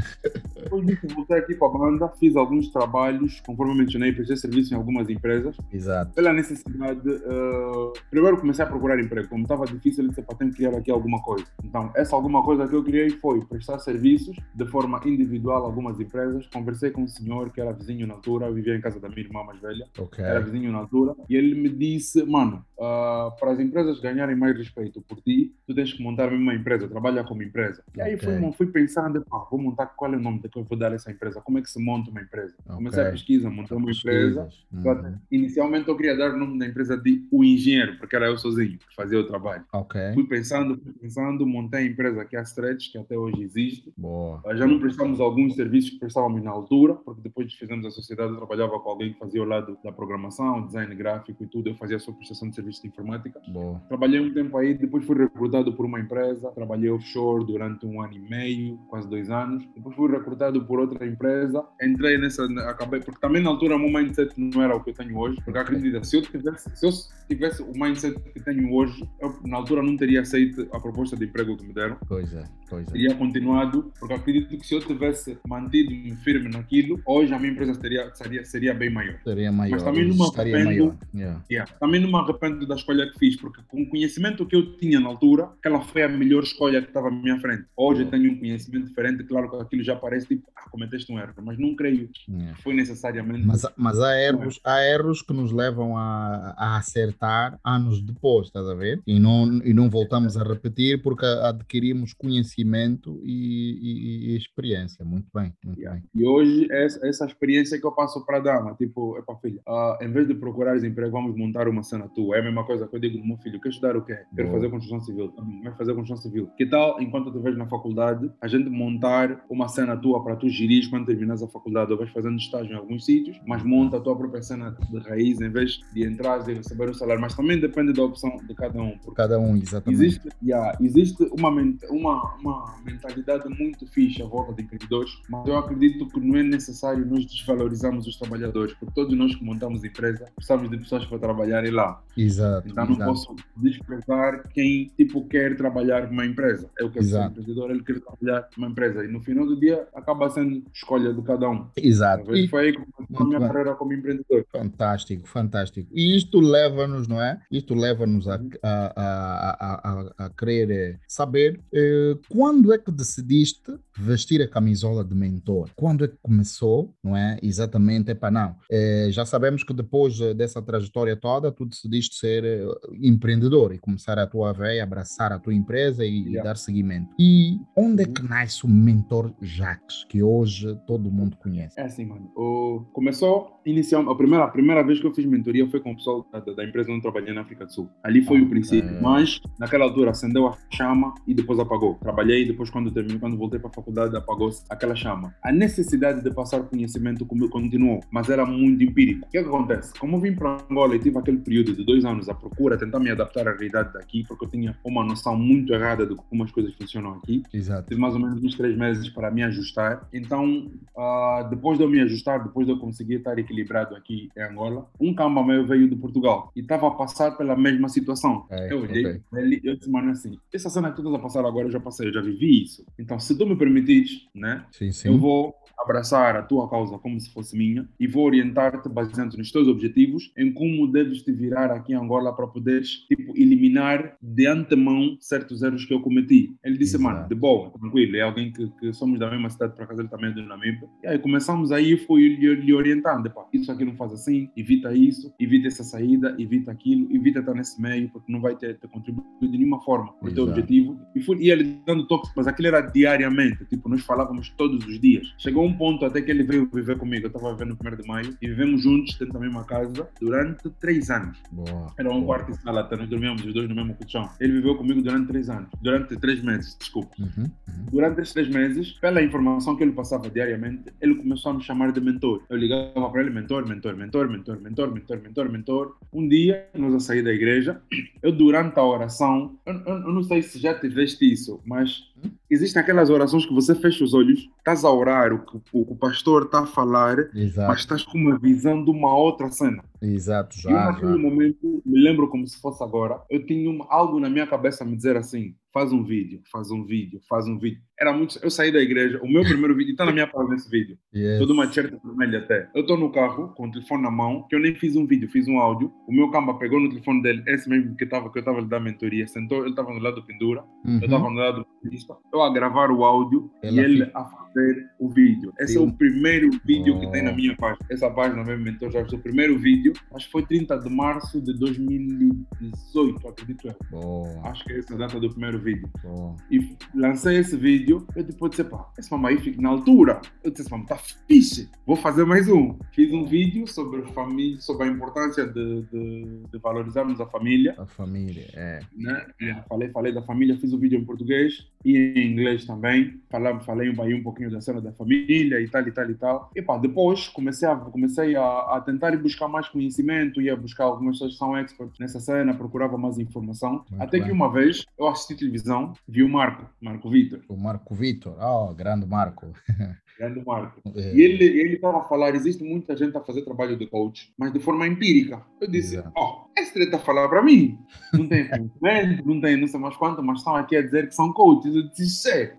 Depois disso, voltei aqui para a banda, fiz alguns trabalhos, conforme mencionei, prestei serviço em algumas empresas. Exato. Pela necessidade, uh, primeiro comecei a procurar emprego. Como estava difícil, disse, para ter que criar aqui alguma coisa. Então, essa alguma coisa que eu criei foi prestar serviços de forma individual a algumas empresas. Conversei com um senhor que era vizinho na altura, vivia em casa da minha irmã mais velha. Okay. Era vizinho na altura. E ele me disse, mano, uh, para as empresas ganharem mais respeito por ti, tu tens que montar uma empresa, trabalhar trabalhar como empresa. E aí fui, fui pensando, ah, vou montar qual é o nome que eu vou dar a essa empresa, como é que se monta uma empresa. Okay. Comecei a pesquisa, montei uma empresa. Uhum. Inicialmente eu queria dar o nome da empresa de O Engenheiro, porque era eu sozinho que fazia o trabalho. Okay. Fui pensando, fui pensando, montei a empresa que é a Stretch, que até hoje existe. Boa. Já não prestamos alguns serviços que prestávamos na altura, porque depois de fizemos a sociedade, eu trabalhava com alguém que fazia o lado da programação, design gráfico e tudo, eu fazia só prestação de serviços de informática. Boa. Trabalhei um tempo aí, depois fui recrutado por uma empresa, trabalhei offshore durante um ano e meio, quase dois anos. Depois fui recrutado por outra empresa, entrei nessa, acabei, porque também na altura o meu mindset não era o que eu tenho hoje, porque acredita, se eu tivesse, se eu tivesse o mindset que tenho hoje, eu na altura não teria aceito a proposta de emprego que me deram. Pois é, pois é. Teria continuado, porque acredito que se eu tivesse mantido-me firme naquilo, hoje a minha empresa teria, seria, seria bem maior. Seria maior. Mas também não me arrependo, yeah. Yeah, também não me arrependo da escolha que fiz, porque com o conhecimento que eu tinha na altura, aquela foi a melhor escolha que estava à minha frente. Hoje eu tenho um conhecimento diferente, claro que aquilo já parece tipo, ah, cometeste um erro, mas não creio yeah. que foi necessariamente. Mas, mas há, erros, há erros que nos levam a, a acertar anos depois, estás a ver? E não, e não voltamos a repetir porque adquirimos conhecimento e, e, e experiência. Muito bem, muito bem. E hoje, essa, essa experiência que eu passo para a dama, tipo, é para filha, uh, em vez de procurares emprego, vamos montar uma cena tua. É a mesma coisa que eu digo meu filho: quer estudar o quê? Quero fazer construção civil. Vai fazer construção civil. Que tal, enquanto tu vês na faculdade, a gente montar uma cena tua para tu gerir quando terminas a faculdade ou vais fazendo estágio em alguns sítios, mas monta a tua própria cena de raiz em vez de entrar e receber o salário. Mas também depende da opção de cada um. Cada um, exatamente. Existe, yeah, existe uma, uma, uma mentalidade muito fixa à volta de empreendedores, mas eu acredito que não é necessário nós desvalorizarmos os trabalhadores, porque todos nós que montamos empresa precisamos de pessoas para trabalharem lá. Exato. Então não exato. posso desprezar quem tipo quer trabalhar numa empresa. Eu quero ser empreendedor, ele quer trabalhar numa empresa. E no final do dia acaba sendo escolha de cada um. Exato. E foi aí que começou a minha bem. carreira como empreendedor. Fantástico, fantástico. E isto leva-nos, não é? Isto leva-nos a, a, a, a, a querer saber eh, quando é que decidiste vestir a camisola de mentor? Quando é que começou, não é? Exatamente, é para não. Eh, já sabemos que depois dessa trajetória toda, tu decidiste ser eh, empreendedor e começar a tua veia, abraçar a tua empresa e, yeah. Dar seguimento. E onde é que uhum. nasce o mentor Jacques, que hoje todo mundo conhece? É assim, mano. O... Começou, inicialmente, a primeira, a primeira vez que eu fiz mentoria foi com o pessoal da, da empresa onde eu trabalhei na África do Sul. Ali foi ah, o princípio, é... mas naquela altura acendeu a chama e depois apagou. Trabalhei e depois quando terminei, quando voltei para a faculdade, apagou-se aquela chama. A necessidade de passar conhecimento continuou, mas era muito empírico. O que, é que acontece? Como eu vim para Angola e tive aquele período de dois anos à procura, tentar me adaptar à realidade daqui, porque eu tinha uma noção muito errada de como as coisas funcionam aqui. Exato. Tive mais ou menos uns três meses para me ajustar. Então, uh, depois de eu me ajustar, depois de eu conseguir estar equilibrado aqui em Angola, um camba meu veio de Portugal e estava a passar pela mesma situação. É, eu olhei, okay. ele, eu disse, mano, assim, essa cena que tu estás a passar agora, eu já passei, eu já vivi isso. Então, se tu me permitires, né, sim, sim. eu vou abraçar a tua causa como se fosse minha e vou orientar-te baseando nos teus objetivos em como deves te virar aqui em Angola para poderes tipo eliminar de antemão certos erros que eu cometi. Ele disse, Exato. mano, de boa, tranquilo, é alguém que, que somos da mesma cidade, para casa ele também é do Namíbia. E aí começamos aí fui lhe, lhe orientando, pá, isso aqui não faz assim, evita isso, evita essa saída, evita aquilo, evita estar nesse meio porque não vai ter, ter contribuído de nenhuma forma para o teu objetivo. E fui e ele dando toques, mas aquilo era diariamente, tipo, nós falávamos todos os dias. Chegou um ponto até que ele veio viver comigo. Eu estava vivendo no primeiro de maio e vivemos juntos dentro da mesma casa durante três anos. Boa, Era um boa. quarto e sala, até nós dormíamos os dois no mesmo colchão. Ele viveu comigo durante três anos, durante três meses, desculpa. Uhum, uhum. Durante esses três meses, pela informação que ele passava diariamente, ele começou a me chamar de mentor. Eu ligava para ele, mentor, mentor, mentor, mentor, mentor, mentor, mentor, mentor. Um dia, nós a sair da igreja, *clears throat* eu durante a oração, eu, eu, eu não sei se já tiveste isso, mas Existem aquelas orações que você fecha os olhos, estás a orar o que o, o pastor está a falar, Exato. mas estás com uma visão de uma outra cena. Exato, já. E naquele momento, me lembro como se fosse agora, eu tinha uma, algo na minha cabeça a me dizer assim: faz um vídeo, faz um vídeo, faz um vídeo. Era muito. Eu saí da igreja, o meu primeiro vídeo está na minha página nesse vídeo. Yes. Toda uma t-shirt vermelha até. Eu estou no carro com o telefone na mão, que eu nem fiz um vídeo, fiz um áudio. O meu camba pegou no telefone dele, esse mesmo que, tava, que eu estava lhe dando mentoria, sentou, ele estava no lado do pendura, uhum. eu estava no lado do pista. Eu a gravar o áudio Ela e ele a fazer o vídeo. Esse Sim. é o primeiro vídeo oh. que tem na minha página. Essa página mesmo, mentor já o primeiro vídeo, acho que foi 30 de março de 2018, acredito eu. Oh. Acho que é essa a data do primeiro vídeo. Oh. E lancei esse vídeo, eu depois disse, pá, esse mamãe fica na altura. Eu disse, mamãe, tá fixe, vou fazer mais um. Fiz um vídeo sobre família, sobre a importância de, de, de valorizarmos a família. A família, é. Né? Falei, falei da família, fiz o um vídeo em português e em inglês também. Falei, falei aí um pouquinho da cena da família e tal e tal e tal. E pá, depois comecei, a, comecei a, a tentar buscar mais conhecimento, ia buscar algumas pessoas que são experts nessa cena, procurava mais informação. Muito Até bem. que uma vez eu assisti televisão, vi o Marco, Marco Vitor. O Marco Vitor, oh, grande Marco. *laughs* grande Marco. É. E ele estava a falar, existe muita gente a fazer trabalho de coach, mas de forma empírica. Eu disse, ó, oh, esse treta a falar para mim. Não tem *laughs* conhecimento, não tem não sei mais quanto, mas estão aqui a dizer que são coaches. Eu disse, é.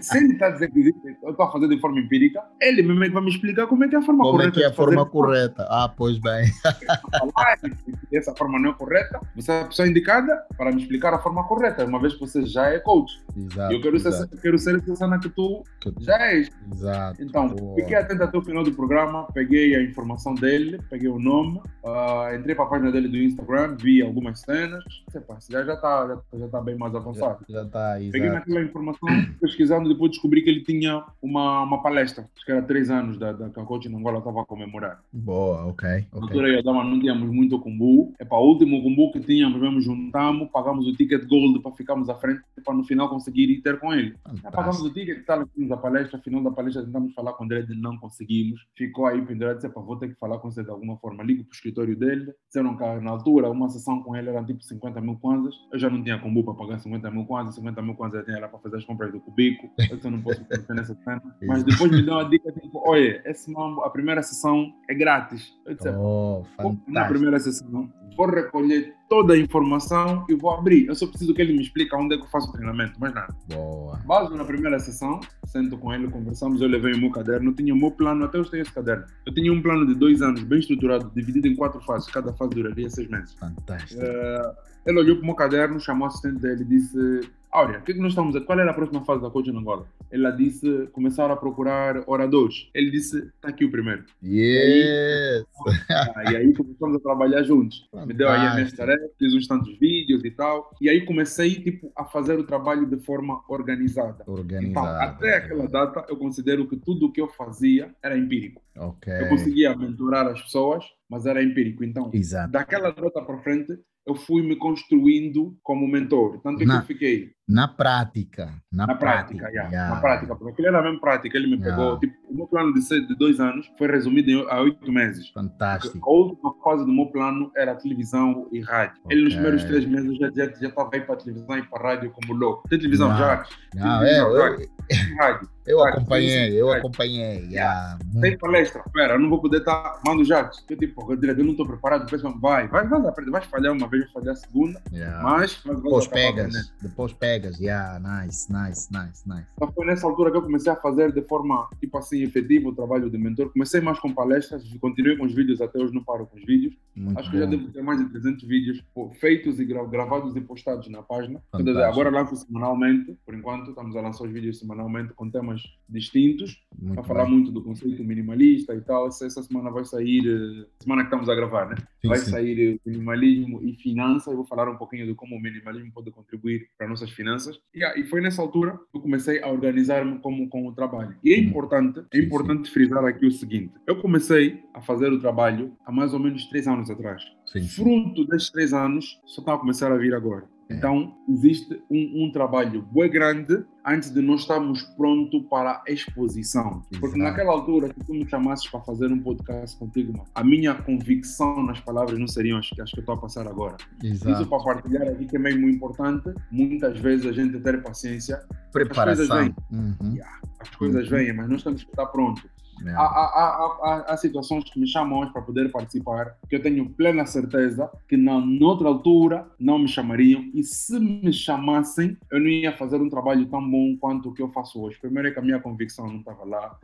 Se ele está dizendo que eu estou a fazer de forma empírica, ele mesmo é que vai me explicar como é que é a forma como correta. Como é que é a forma correta? Ah, pois bem. essa forma não é correta, você é a pessoa indicada para me explicar a forma correta, uma vez que você já é coach. Exato, eu quero, exato. Ser, quero ser essa cena que tu já és. Exato. Então, Boa. fiquei atento até o final do programa, peguei a informação dele, peguei o nome, uh, entrei para a página dele do Instagram, vi algumas cenas. Já está já, já tá bem mais avançado. Já está, Peguei naquela informação, pesquisando, depois descobri que ele tinha uma, uma palestra, acho que era três anos da, da que a Coach Angola estava a comemorar. Boa, ok. okay. Na altura eu dama, não tínhamos muito combo. É para o último combo que tínhamos, mesmo juntamos, pagamos o ticket gold para ficarmos à frente, para no final conseguir ir ter com ele. Fantástico. Pagamos o ticket, tal, fizemos a palestra, final da palestra tentamos falar com ele, não conseguimos. Ficou aí pendurado, disse, vou ter que falar com você de alguma forma. Ligo para o escritório dele, disseram que na altura uma sessão com ele era tipo 50 mil kwanzas. Eu já não tinha combo para pagar 50 mil kwanzas, 50 mil kwanzas lá para fazer as compras do eu não posso pensar nessa cena. Mas depois me deu uma dica, tipo, olha, esse mambo, a primeira sessão é grátis. Eu disse, oh, na primeira sessão, vou recolher toda a informação e vou abrir. Eu só preciso que ele me explique onde é que eu faço o treinamento, mais nada. Boa. Base na primeira sessão, sento com ele, conversamos, eu levei o meu caderno, tinha o meu plano, até eu tenho esse caderno. Eu tinha um plano de dois anos, bem estruturado, dividido em quatro fases, cada fase duraria seis meses. Fantástico. Uh, ele olhou para o meu caderno, chamou o assistente dele e disse Áurea, o que, é que nós estamos a Qual era a próxima fase da coaching Angola? Ela disse, começaram a procurar oradores. Ele disse, está aqui o primeiro. Yes! E aí, ah, e aí começamos a trabalhar juntos. Fantástico. Me deu aí a minha tarefa, fiz uns tantos vídeos e tal. E aí comecei, tipo, a fazer o trabalho de forma organizada. Organizada. Então, até aquela data, eu considero que tudo o que eu fazia era empírico. Ok. Eu conseguia mentorar as pessoas, mas era empírico. Então, Exato. daquela data para frente, eu fui me construindo como mentor. Tanto na, que eu fiquei. Na prática. Na, na prática, prática yeah, yeah. na prática. Porque aquilo era mesmo prática. Ele me yeah. pegou. Tipo, o meu plano de, de dois anos foi resumido em, a oito meses. Fantástico. A última fase do meu plano era televisão e rádio. Okay. Ele, nos primeiros três meses, já estava já, já aí para televisão e para rádio como louco. Tem televisão já? Não, é, eu, rádio. Eu acompanhei, eu acompanhei. Yeah. Tem palestra, pera, eu não vou poder estar. Tá, mando já. Eu tipo, eu não estou preparado. Penso, vai, vai, vai, vai, vai falhar uma vez, vai falhar a segunda. Yeah. Mas, mas depois pegas, depois pegas. Yeah, nice, nice, nice, nice. Então foi nessa altura que eu comecei a fazer de forma, tipo assim, efetiva o trabalho de mentor. Comecei mais com palestras, continuei com os vídeos, até hoje não paro com os vídeos. Muito Acho bom. que já devo ter mais de 300 vídeos feitos e gravados e postados na página. Fantástico. Agora lanço semanalmente, por enquanto, estamos a lançar os vídeos semanalmente com temas distintos, muito a falar bem. muito do conceito minimalista e tal. Essa, semana vai sair, eh, semana que estamos a gravar, né? Sim, vai sim. sair eh, minimalismo e finanças. Eu vou falar um pouquinho de como o minimalismo pode contribuir para nossas finanças. E, ah, e foi nessa altura que eu comecei a organizar-me como com o trabalho. E é hum. importante, é importante frisar aqui o seguinte: eu comecei a fazer o trabalho há mais ou menos três anos atrás. Fruto desses três anos, só está a começar a vir agora. É. Então, existe um, um trabalho bem grande antes de nós estarmos prontos para a exposição. Exato. Porque naquela altura que tu me chamasses para fazer um podcast contigo, mano, a minha convicção nas palavras não seriam as, as que eu estou a passar agora. Exato. Isso para partilhar aqui que é mesmo importante, muitas vezes a gente ter paciência. Preparação. As coisas vêm, uhum. yeah, as coisas uhum. vêm mas nós temos que estar prontos. É. Há, há, há, há, situações que me chamam hoje para poder participar, que eu tenho plena certeza que na noutra altura não me chamariam e se me chamassem, eu não ia fazer um trabalho tão bom quanto o que eu faço hoje. Primeiro é que a minha convicção não estava lá,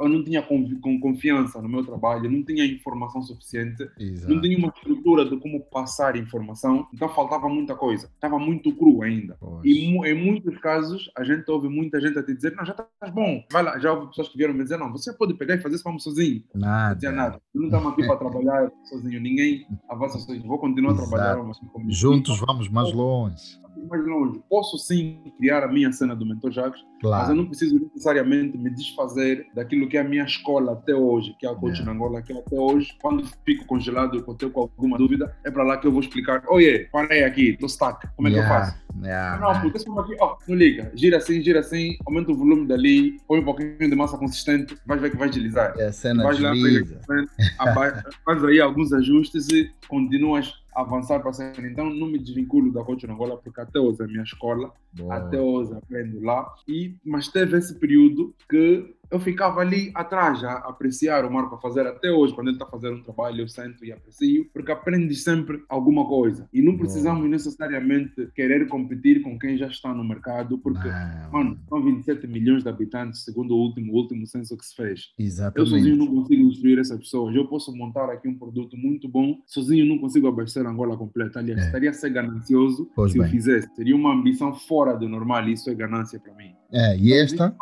eu não tinha confiança no meu trabalho, não tinha informação suficiente, Exato. não tinha uma estrutura de como passar informação, então faltava muita coisa, estava muito cru ainda. Poxa. E em muitos casos a gente ouve muita gente a te dizer: Não, já estás bom, vai lá. Já houve pessoas que vieram me dizer: Não, você pode pegar e fazer isso como sozinho. Nada. Não nada. Não estamos aqui para trabalhar sozinho. Ninguém avança sozinho. Vou continuar Exato. a trabalhar. Mas Juntos vamos mais longe. Mais longe. Posso sim criar a minha cena do Mentor Jacques, claro. mas eu não preciso necessariamente me desfazer daquilo que é a minha escola até hoje, que é a Coach yeah. Angola, que é até hoje, quando fico congelado e tenho com alguma dúvida, é para lá que eu vou explicar, oye, parei aqui, estou stuck, como é yeah. que eu faço? Yeah. Não, porque se aqui, ó, não liga, gira assim, gira assim, aumenta o volume dali, põe um pouquinho de massa consistente, vais ver que vai deslizar. É a cena vais desliza. lá, faz aí alguns ajustes e continuas avançar para ser. Então, não me desvinculo da Coach Angola, porque até hoje é a minha escola, Boa. até hoje aprendo lá. E, mas teve esse período que eu ficava ali atrás a apreciar o Marco a fazer até hoje, quando ele está fazendo um trabalho, eu sento e aprecio, porque aprendes sempre alguma coisa. E não precisamos necessariamente querer competir com quem já está no mercado, porque, não. mano, são 27 milhões de habitantes, segundo o último, o último censo que se fez. Exatamente. Eu sozinho não consigo instruir essas pessoas. Eu posso montar aqui um produto muito bom, sozinho não consigo abastecer Angola completa. Aliás, é. estaria a ser ganancioso pois se bem. eu fizesse. Teria uma ambição fora do normal, e isso é ganância para mim. É, e então, esta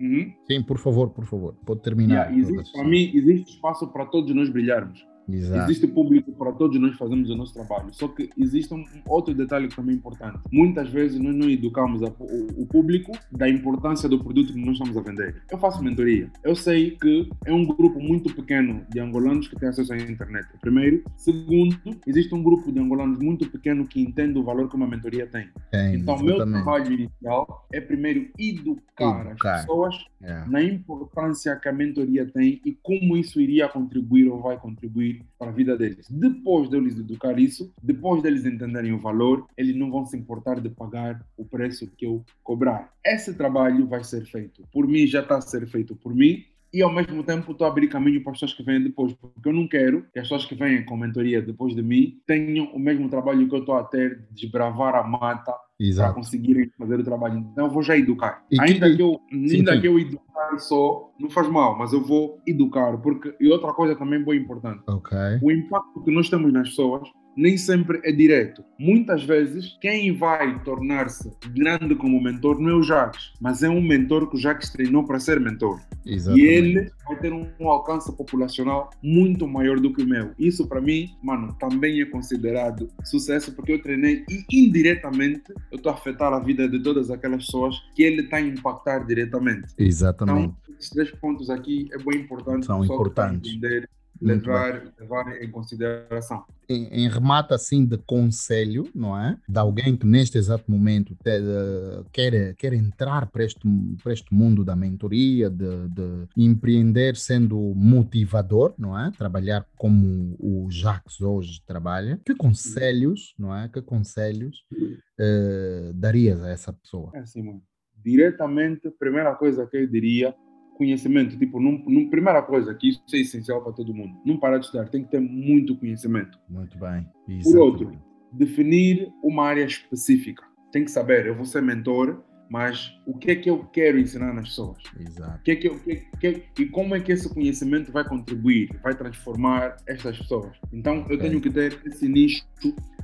Uhum. Sim, por favor, por favor. Pode terminar. Yeah, para mim, existe espaço para todos nós brilharmos. Exato. Existe público para todos nós fazemos o nosso trabalho. Só que existe um outro detalhe que também é importante. Muitas vezes nós não educamos a, o, o, público da importância do produto que nós estamos a vender. Eu faço mentoria. Eu sei que é um grupo muito pequeno de angolanos que tem acesso à internet. Primeiro. Segundo, existe um grupo de angolanos muito pequeno que entende o valor que uma mentoria tem. tem então, o meu trabalho inicial é primeiro educar, educar. as pessoas yeah. É. na importância que a mentoria tem e como isso iria contribuir ou vai contribuir para a vida deles. Depois deles educar isso, depois deles entenderem o valor, eles não vão se importar de pagar o preço que eu cobrar. Esse trabalho vai ser feito por mim, já está a ser feito por mim, e ao mesmo tempo estou a abrir caminho para as pessoas que vêm depois, porque eu não quero que as pessoas que vêm com mentoria depois de mim tenham o mesmo trabalho que eu estou a ter de desbravar a mata. Para conseguirem fazer o trabalho. Então eu vou já educar. E ainda que, que eu, ainda sim. que eu educar só, não faz mal, mas eu vou educar, porque e outra coisa também bem importante. Okay. O impacto que nós temos nas pessoas nem sempre é direto. Muitas vezes, quem vai tornar-se grande como mentor não é o Jacques, mas é um mentor que o Jacques treinou para ser mentor. Exatamente. E ele vai ter um, alcance populacional muito maior do que o meu. Isso, para mim, mano, também é considerado sucesso, porque eu treinei e indiretamente eu estou a afetar a vida de todas aquelas pessoas que ele está a impactar diretamente. Exatamente. Então, esses três pontos aqui é bem importante. São importantes. Entender levar, levar em consideração. Em, em, remata assim de conselho, não é? De alguém que neste exato momento te, uh, quer, quer entrar para este, para este mundo da mentoria, de, de, empreender sendo motivador, não é? Trabalhar como o Jacques hoje trabalha. Que conselhos, não é? Que conselhos uh, darias a essa pessoa? É assim, diretamente, primeira coisa que eu diria conhecimento, tipo, num, primeira coisa, que isso é essencial para todo mundo, não parar de estudar, tem que ter muito conhecimento. Muito bem. Exatamente. Por outro, definir uma área específica. Tem que saber, eu vou ser mentor, mas o que é que eu quero ensinar nas pessoas? Exato. Que é que, que, que, e como é que esse conhecimento vai contribuir, vai transformar estas pessoas? Então, eu tenho que ter esse nicho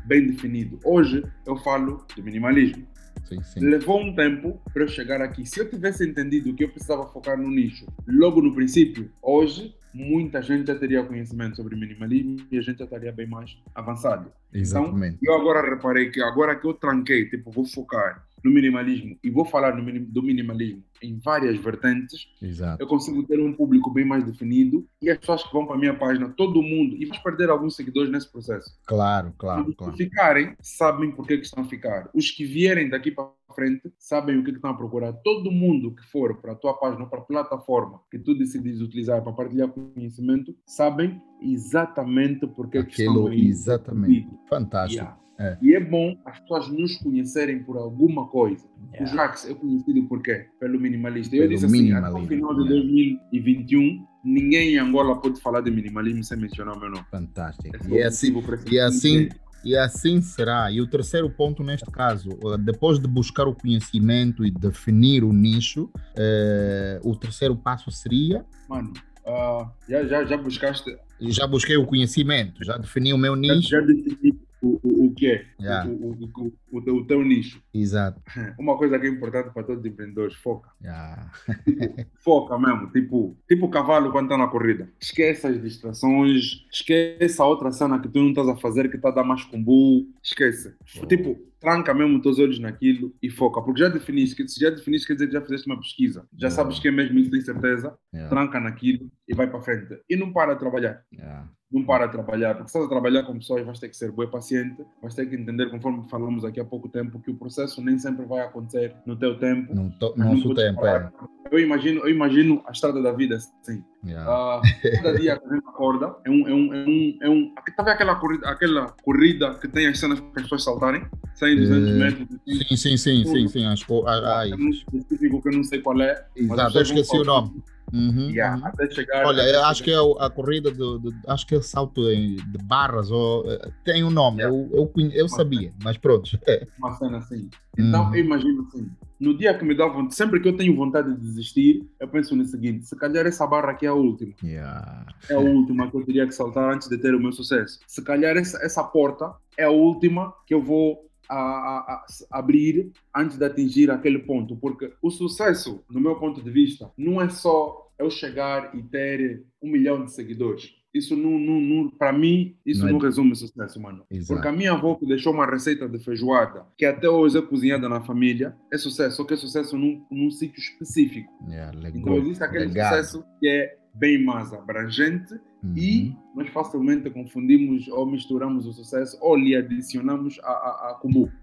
bem definido. Hoje, eu falo do minimalismo. Sim, sim. Levou um tempo para eu chegar aqui. Se eu tivesse entendido que eu precisava focar no nicho logo no princípio, hoje muita gente já teria conhecimento sobre minimalismo e a gente já estaria bem mais avançado. Então, Exatamente. Então, eu agora reparei que agora que eu tranquei, tipo, vou focar no minimalismo e vou falar do minimalismo em várias vertentes, Exato. eu consigo ter um público bem mais definido e as pessoas que vão para a minha página, todo mundo, e vais perder alguns seguidores nesse processo. Claro, claro. Os claro. que ficarem sabem por que, estão a ficar. Os que vierem daqui para frente sabem o que, que estão a procurar. Todo mundo que for para a tua página, para a plataforma que tu decides utilizar para partilhar conhecimento, sabem exatamente por que, que estão aí. Exatamente. Fantástico. Yeah. É. E é bom as pessoas nos conhecerem por alguma coisa. Yeah. O Jax é conhecido por quê? Pelo minimalista. Pelo eu disse assim, até o final de yeah. 2021, ninguém em Angola pode falar de minimalismo sem mencionar o meu nome. Fantástico. É e, é assim, e, assim, e assim será. E o terceiro ponto, neste caso, depois de buscar o conhecimento e definir o nicho, eh, o terceiro passo seria... Mano, uh, já, já, já buscaste... Já busquei o conhecimento, já defini o meu nicho. Já, já defini o, o, o que é, yeah. o, o, o, o, teu nicho. Exato. *laughs* Uma coisa que é importante para todos os empreendedores, foca. Yeah. tipo, *laughs* foca mesmo, tipo, tipo o cavalo quando está na corrida. Esquece as distrações, esquece a outra cena que tu não estás a fazer que está a dar mais combo, esquece. Oh. Tipo, tranca mesmo os teus olhos naquilo e foca, porque já definiste, se já definiste, quer dizer que já fizeste uma pesquisa, já yeah. sabes que é mesmo isso, tem certeza, yeah. tranca naquilo e vai para frente. E não para de trabalhar. Yeah. Não para de trabalhar, porque se estás a trabalhar com pessoas, vais ter que ser bem paciente, vais ter que entender, conforme falamos aqui há pouco tempo, que o processo nem sempre vai acontecer no teu tempo. No to, nosso tempo, é. Eu imagino, eu imagino a estrada da vida assim. Yeah. Uh, cada dia que a gente acorda é um. É um, é um, é um tá aquela corrida, aquela corrida que tem as cenas para as pessoas saltarem? 100, 200 uh, metros. Assim. Sim, sim, sim, sim, sim. Acho que. Ah, é um específico que eu não sei qual é. Exato, eu esqueci o nome. Uhum, yeah, uhum. Até chegar. Olha, até acho chegar. que é a corrida de, de, acho que é salto de barras ou eh, tem um nome. Yeah. Eu, eu, eu sabia, mas pronto. *laughs* Uma cena assim. Então uhum. eu imagino assim. No dia que me dá vontade, sempre que eu tenho vontade de desistir, eu penso no seguinte: se calhar essa barra aqui é a última. Yeah. É a última que eu teria que saltar antes de ter o meu sucesso. Se calhar essa, essa porta é a última que eu vou a, a, a, abrir antes de atingir aquele ponto, porque o sucesso, no meu ponto de vista, não é só eu chegar e ter um milhão de seguidores. Isso não, não, não para mim, isso não, é... não resume sucesso, mano. Exato. Porque a minha avó que deixou uma receita de feijoada, que até hoje é cozinhada na família, é sucesso, só que é sucesso num, num sítio específico. Yeah, então existe aquele sucesso que é bem mais abrangente uhum. e nós facilmente confundimos ou misturamos o sucesso ou lhe adicionamos a, a, a.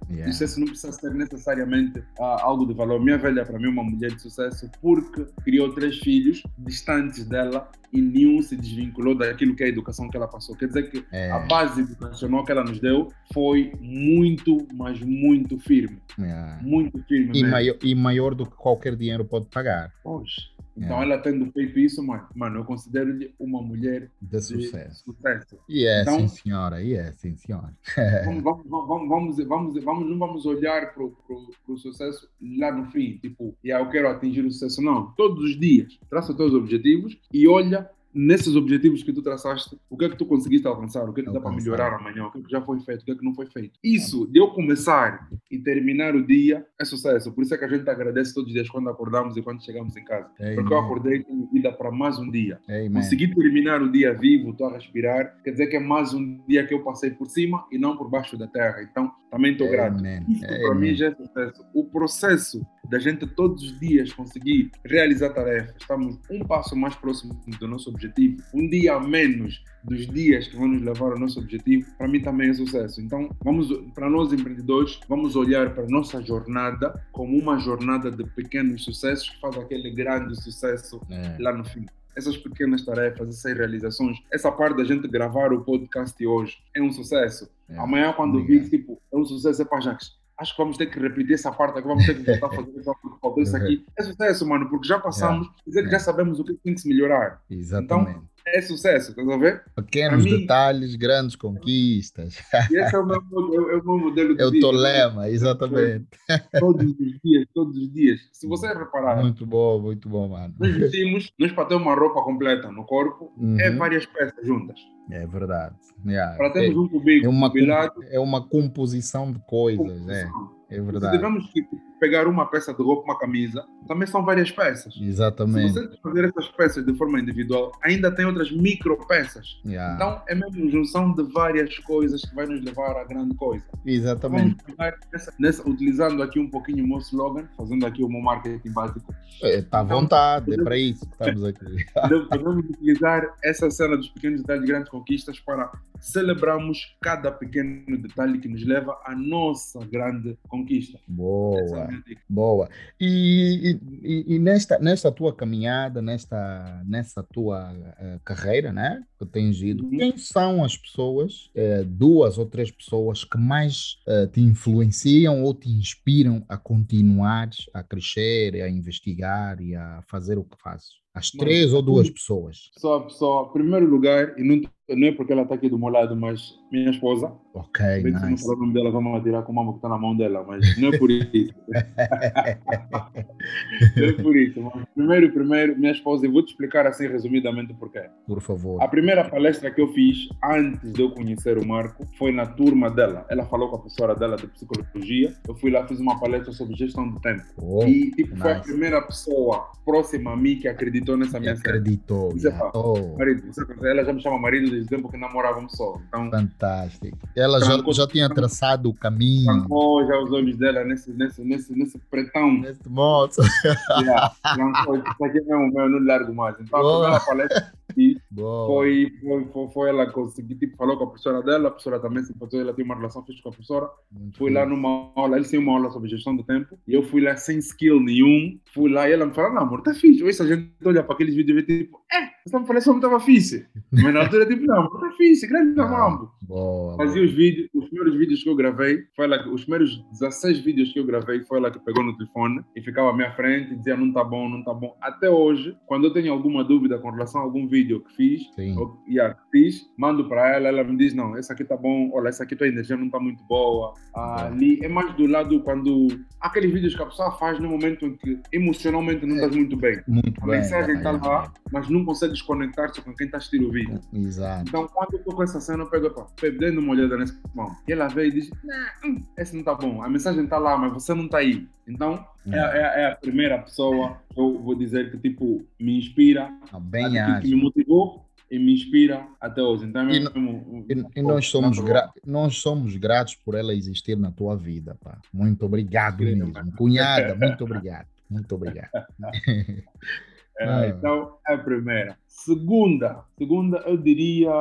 Yeah. O sucesso não precisa ser necessariamente uh, algo de valor. Minha velha, para mim, é uma mulher de sucesso porque criou três filhos distantes dela e nenhum se desvinculou daquilo que é a educação que ela passou. Quer dizer que é. a base educacional que ela nos deu foi muito, mas muito firme. Yeah. Muito firme. E maior, e maior do que qualquer dinheiro pode pagar. Poxa. Então, ela tendo feito isso, mano, mano eu considero-lhe uma mulher de, de sucesso. sucesso. E é, então, sim, senhora. E é, sim, senhora. *laughs* vamos, vamos, vamos, vamos, vamos, vamos, não vamos olhar para o sucesso lá no fim, tipo, yeah, eu quero atingir o sucesso. Não, todos os dias, traça os teus objetivos e olha nesses objetivos que tu traçaste, o que é que tu conseguiste alcançar, o que é que dá para melhorar amanhã, o que é que já foi feito, o que é que não foi feito. Isso, de eu começar e terminar o dia, é sucesso. Por isso é que a gente agradece todos os dias quando acordamos e quando chegamos em casa. Amen. Porque eu acordei tenho vida para mais um dia. Amen. Consegui terminar o dia vivo, estou a respirar, quer dizer que é mais um dia que eu passei por cima e não por baixo da terra. Então, também estou grato. Isso para mim já é sucesso. O processo da gente todos os dias conseguir realizar tarefas, estamos um passo mais próximo do nosso objetivo, um dia a menos dos dias que vão nos levar ao nosso objetivo, para mim também é sucesso. Então, vamos para nós empreendedores, vamos olhar para a nossa jornada como uma jornada de pequenos sucessos que faz aquele grande sucesso é. lá no fim essas pequenas tarefas, essas realizações, essa parte da gente gravar o podcast hoje é um sucesso. É, Amanhã, quando vi, tipo, é um sucesso, é para Jacques acho que vamos ter que repetir essa parte aqui, vamos ter que voltar a fazer isso aqui. É sucesso, mano, porque já passamos, yeah. dizer que já sabemos o que tem que se melhorar. Exatamente. Então, é sucesso, estás a ver? Pequenos mim, detalhes, grandes conquistas. *laughs* Esse é o meu, é, é o meu modelo de É o teu lema, exatamente. Todos os dias, todos os dias. Se você reparar. Muito bom, muito bom, mano. Nós vestimos, nós para ter uma roupa completa no corpo, é uhum. é várias peças juntas. É verdade. Yeah. Para termos é, um cubículo, é uma, é uma composição de coisas, é. composição. é. É verdade. Se tivermos que pegar uma peça de roupa, uma camisa, também são várias peças. Exatamente. Se você fazer essas peças de forma individual, ainda tem outras micro peças. Yeah. Então é mesmo junção de várias coisas que vai nos levar à grande coisa. Exatamente. Vamos nessa, nessa, utilizando aqui um pouquinho o meu slogan, fazendo aqui o meu marketing básico. Está é, à então, vontade, podemos, é para isso que estamos aqui. *laughs* podemos utilizar essa cena dos pequenos detalhes, grandes conquistas para celebrarmos cada pequeno detalhe que nos leva à nossa grande conquista. Boa. Boa. E, e, e, nesta, nesta tua caminhada, nesta, nessa tua uh, carreira, né? Que tens ido, uhum. quem são as pessoas, uh, duas ou três pessoas que mais uh, te influenciam ou te inspiram a continuar a crescer, a investigar e a fazer o que fazes? As três ou duas pessoas? Só, só, em primeiro lugar, e não, não é porque ela está aqui do meu lado, mas minha esposa. Ok, nice. Se não falar o nome dela, vamos atirar com a mão que está na mão dela, mas não é por isso. *laughs* *laughs* é por isso. Mas primeiro, primeiro, minha esposa, eu vou te explicar assim resumidamente porquê. Por favor. A primeira palestra que eu fiz antes de eu conhecer o Marco foi na turma dela. Ela falou com a professora dela de psicologia. Eu fui lá, fiz uma palestra sobre gestão do tempo. Oh, e tipo, nice. foi a primeira pessoa próxima a mim que acreditou nessa minha. Acreditou. Yeah. oh. marido, ela já me chama marido desde o tempo que namorávamos só. Então, Fantástico. Ela já, já tinha traçado o caminho. Trancou já os olhos dela nesse, nesse, nesse, nesse pretão. Nesse moço. *laughs* Yeah, aqui é meu, meu, não largo mais. Então, a primeira palestra foi, foi, foi, foi ela conseguiu, tipo, falou com a professora dela, a professora também se importou, ela tem uma relação fixa com a professora. Muito fui lá numa aula, eles têm uma aula sobre gestão do tempo, e eu fui lá sem skill nenhum, fui lá e ela me falou, não amor, tá fixe. Se a gente olha para aqueles vídeos e vê tipo, é, essa só não estava fixe. Mas na altura, tipo, não, amor, tá fixe, grande ah, mambo. Fazia os vídeos, os primeiros vídeos que eu gravei, foi lá, os primeiros 16 vídeos que eu gravei, foi ela que pegou no telefone e ficava à minha frente e dizia, não tá bom, não tá bom. Até hoje, quando eu tenho alguma dúvida com relação a algum vídeo que fiz, ou, yeah, fiz, mando para ela, ela me diz, não, essa aqui tá bom, olha, essa aqui tua energia não tá muito boa. Ah, ali é mais do lado quando aqueles vídeos que a pessoa faz no momento em que emocionalmente não estás muito bem. Muito a bem, mensagem está lá, mas não consegues conectar-se com quem está assistindo o vídeo. Exato. Então, quando eu estou com essa cena, eu pego, opa, dando uma olhada nesse mão. E ela vem e diz, hum, esse não está bom, a mensagem está lá, mas você não está aí. Então, é, é, é, a primeira pessoa que eu vou dizer que, tipo, me inspira, ah, bem a, que me motivou e me inspira até hoje. Então, e, mesmo, e, e nós, somos gra nós somos gratos por ela existir na tua vida, pá. Muito obrigado mesmo. Cunhada, *laughs* muito obrigado. Muito obrigado. é, *laughs* ah. Então, é a primeira. Segunda, segunda eu diria...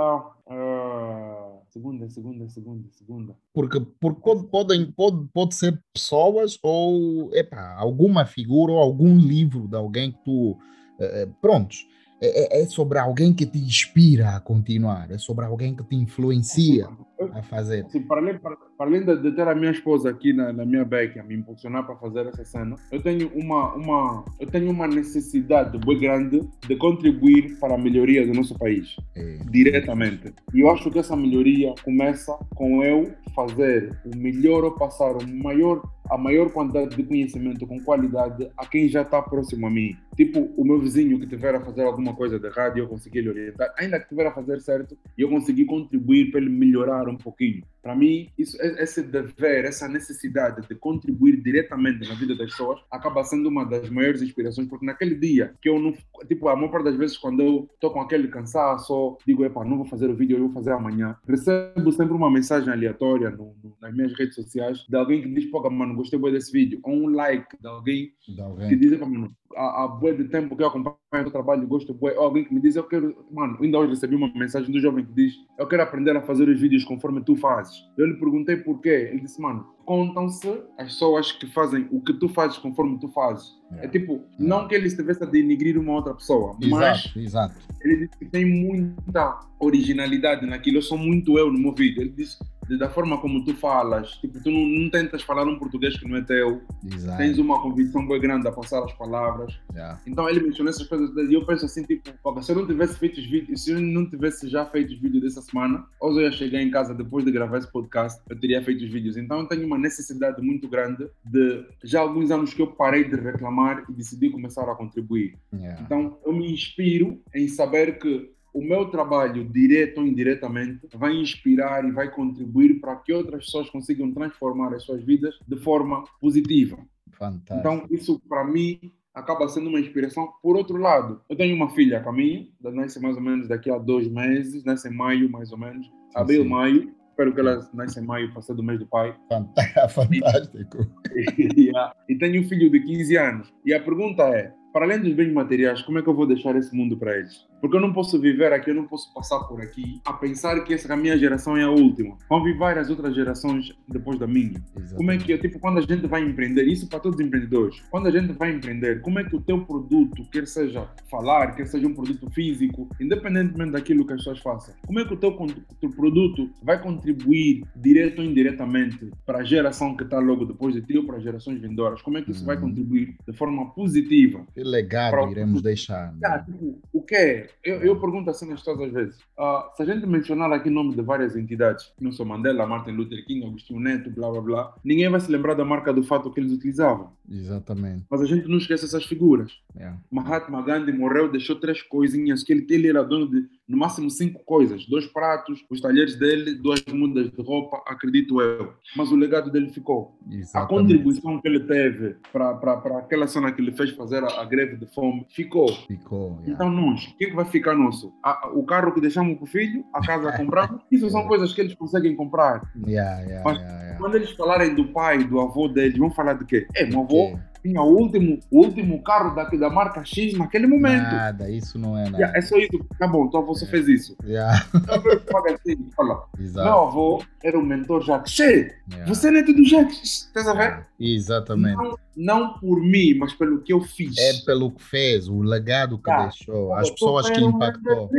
Segunda, segunda, segunda, segunda. Porque, porque pode, podem, pode, pode ser pessoas ou epa, alguma figura ou algum livro de alguém que tu... Uh, prontos, é, é, é, sobre alguém que te inspira a continuar, é sobre alguém que te influencia a fazer. Sim, para além, para, para além de, de, ter a minha esposa aqui na, na minha beca a me impulsionar para fazer essa cena, eu tenho uma, uma, eu tenho uma necessidade bem grande de contribuir para a melhoria do nosso país, é. diretamente. E eu acho que essa melhoria começa com eu fazer o melhor ou passar o maior a maior quantidade de conhecimento com qualidade a quem já está próximo a mim. Tipo, o meu vizinho que tiver a fazer alguma coisa de errado e eu conseguir lhe orientar, ainda que tiver a fazer certo, e eu conseguir contribuir para ele melhorar um pouquinho. Para mim, isso, esse dever, essa necessidade de contribuir diretamente na vida das pessoas acaba sendo uma das maiores inspirações, porque naquele dia que eu não. Tipo, a maior parte das vezes, quando eu estou com aquele cansaço, digo, epa, não vou fazer o vídeo, eu vou fazer amanhã. Recebo sempre uma mensagem aleatória no, no, nas minhas redes sociais de alguém que diz, pô, mano, gostei muito desse vídeo. Ou um like de alguém, de alguém. que diz, mano, há, há bué de tempo que eu acompanho o trabalho, gosto bué. Ou alguém que me diz, eu quero. Mano, ainda hoje recebi uma mensagem do jovem que diz, eu quero aprender a fazer os vídeos conforme tu fazes. Eu lhe perguntei porquê. Ele disse, mano, contam-se as pessoas que fazem o que tu fazes conforme tu fazes. É, é tipo, não que ele estivesse a denigrir uma outra pessoa, exato, mas exato. ele disse que tem muita originalidade naquilo. Eu sou muito eu no meu vídeo. Ele disse da forma como tu falas, tipo, tu não, não tentas falar um português que não é teu, Exato. tens uma convicção bem grande a passar as palavras. Yeah. Então ele mencionou essas coisas e eu penso assim, tipo, se eu não tivesse feito os vídeos, se eu não tivesse já feito os vídeos dessa semana, ou eu ia chegar em casa depois de gravar esse podcast, eu teria feito os vídeos. Então eu tenho uma necessidade muito grande de, já há alguns anos que eu parei de reclamar e decidi começar a contribuir. Yeah. Então eu me inspiro em saber que o meu trabalho, direto ou indiretamente, vai inspirar e vai contribuir para que outras pessoas consigam transformar as suas vidas de forma positiva. Fantástico. Então, isso para mim acaba sendo uma inspiração. Por outro lado, eu tenho uma filha, Caminho, nasce mais ou menos daqui a dois meses, nasce em maio, mais ou menos, sim, abril, sim. maio. Espero que ela nasça em maio, passado do mês do pai. *laughs* Fantástico. *laughs* E, e tenho um filho de 15 anos. E a pergunta é: para além dos bens materiais, como é que eu vou deixar esse mundo para eles? Porque eu não posso viver aqui, eu não posso passar por aqui a pensar que essa minha geração é a última. Vão vir várias outras gerações depois da minha. Exatamente. Como é que, tipo, quando a gente vai empreender, isso para todos os empreendedores, quando a gente vai empreender, como é que o teu produto, quer seja falar, quer seja um produto físico, independentemente daquilo que as pessoas façam, como é que o teu, teu produto vai contribuir direto ou indiretamente para a geração que está logo depois de ti ou para as gerações vindouras? Como é que isso vai uhum. contribuir de forma positiva? Que legado iremos deixar? Ah, tipo, o que é? Eu, eu pergunto assim todas as vezes. Uh, se a gente mencionar aqui o nome de várias entidades, Nelson Mandela, Martin Luther King, Agostinho Neto, blá blá blá, ninguém vai se lembrar da marca do fato que eles utilizavam. Exatamente. Mas a gente não esquece essas figuras. Yeah. Mahatma Gandhi morreu, deixou três coisinhas que ele, ele era dono de no máximo cinco coisas: dois pratos, os talheres dele, duas mudas de roupa, acredito eu. Mas o legado dele ficou. Exatamente. A contribuição que ele teve para aquela cena que ele fez fazer a, a greve de fome ficou. Ficou. Yeah. Então, nós, o que, que vai ficar nosso? A, o carro que deixamos para o filho, a casa compramos, *laughs* isso são coisas que eles conseguem comprar. Yeah, yeah, Mas quando eles falarem do pai, do avô deles, vão falar de quê? É, meu avô tinha o último, o último carro da, da marca X naquele momento. Nada, isso não é nada. Yeah, é só isso. Tá bom, então você yeah. fez isso. Yeah. Então, assim, fala, meu avô era o mentor Jacques. Che, yeah. você é neto do Jacques, estás a ver? Exatamente. Não, não, por mim, mas pelo que eu fiz. É pelo que fez, o legado que deixou, as pessoas que impactou.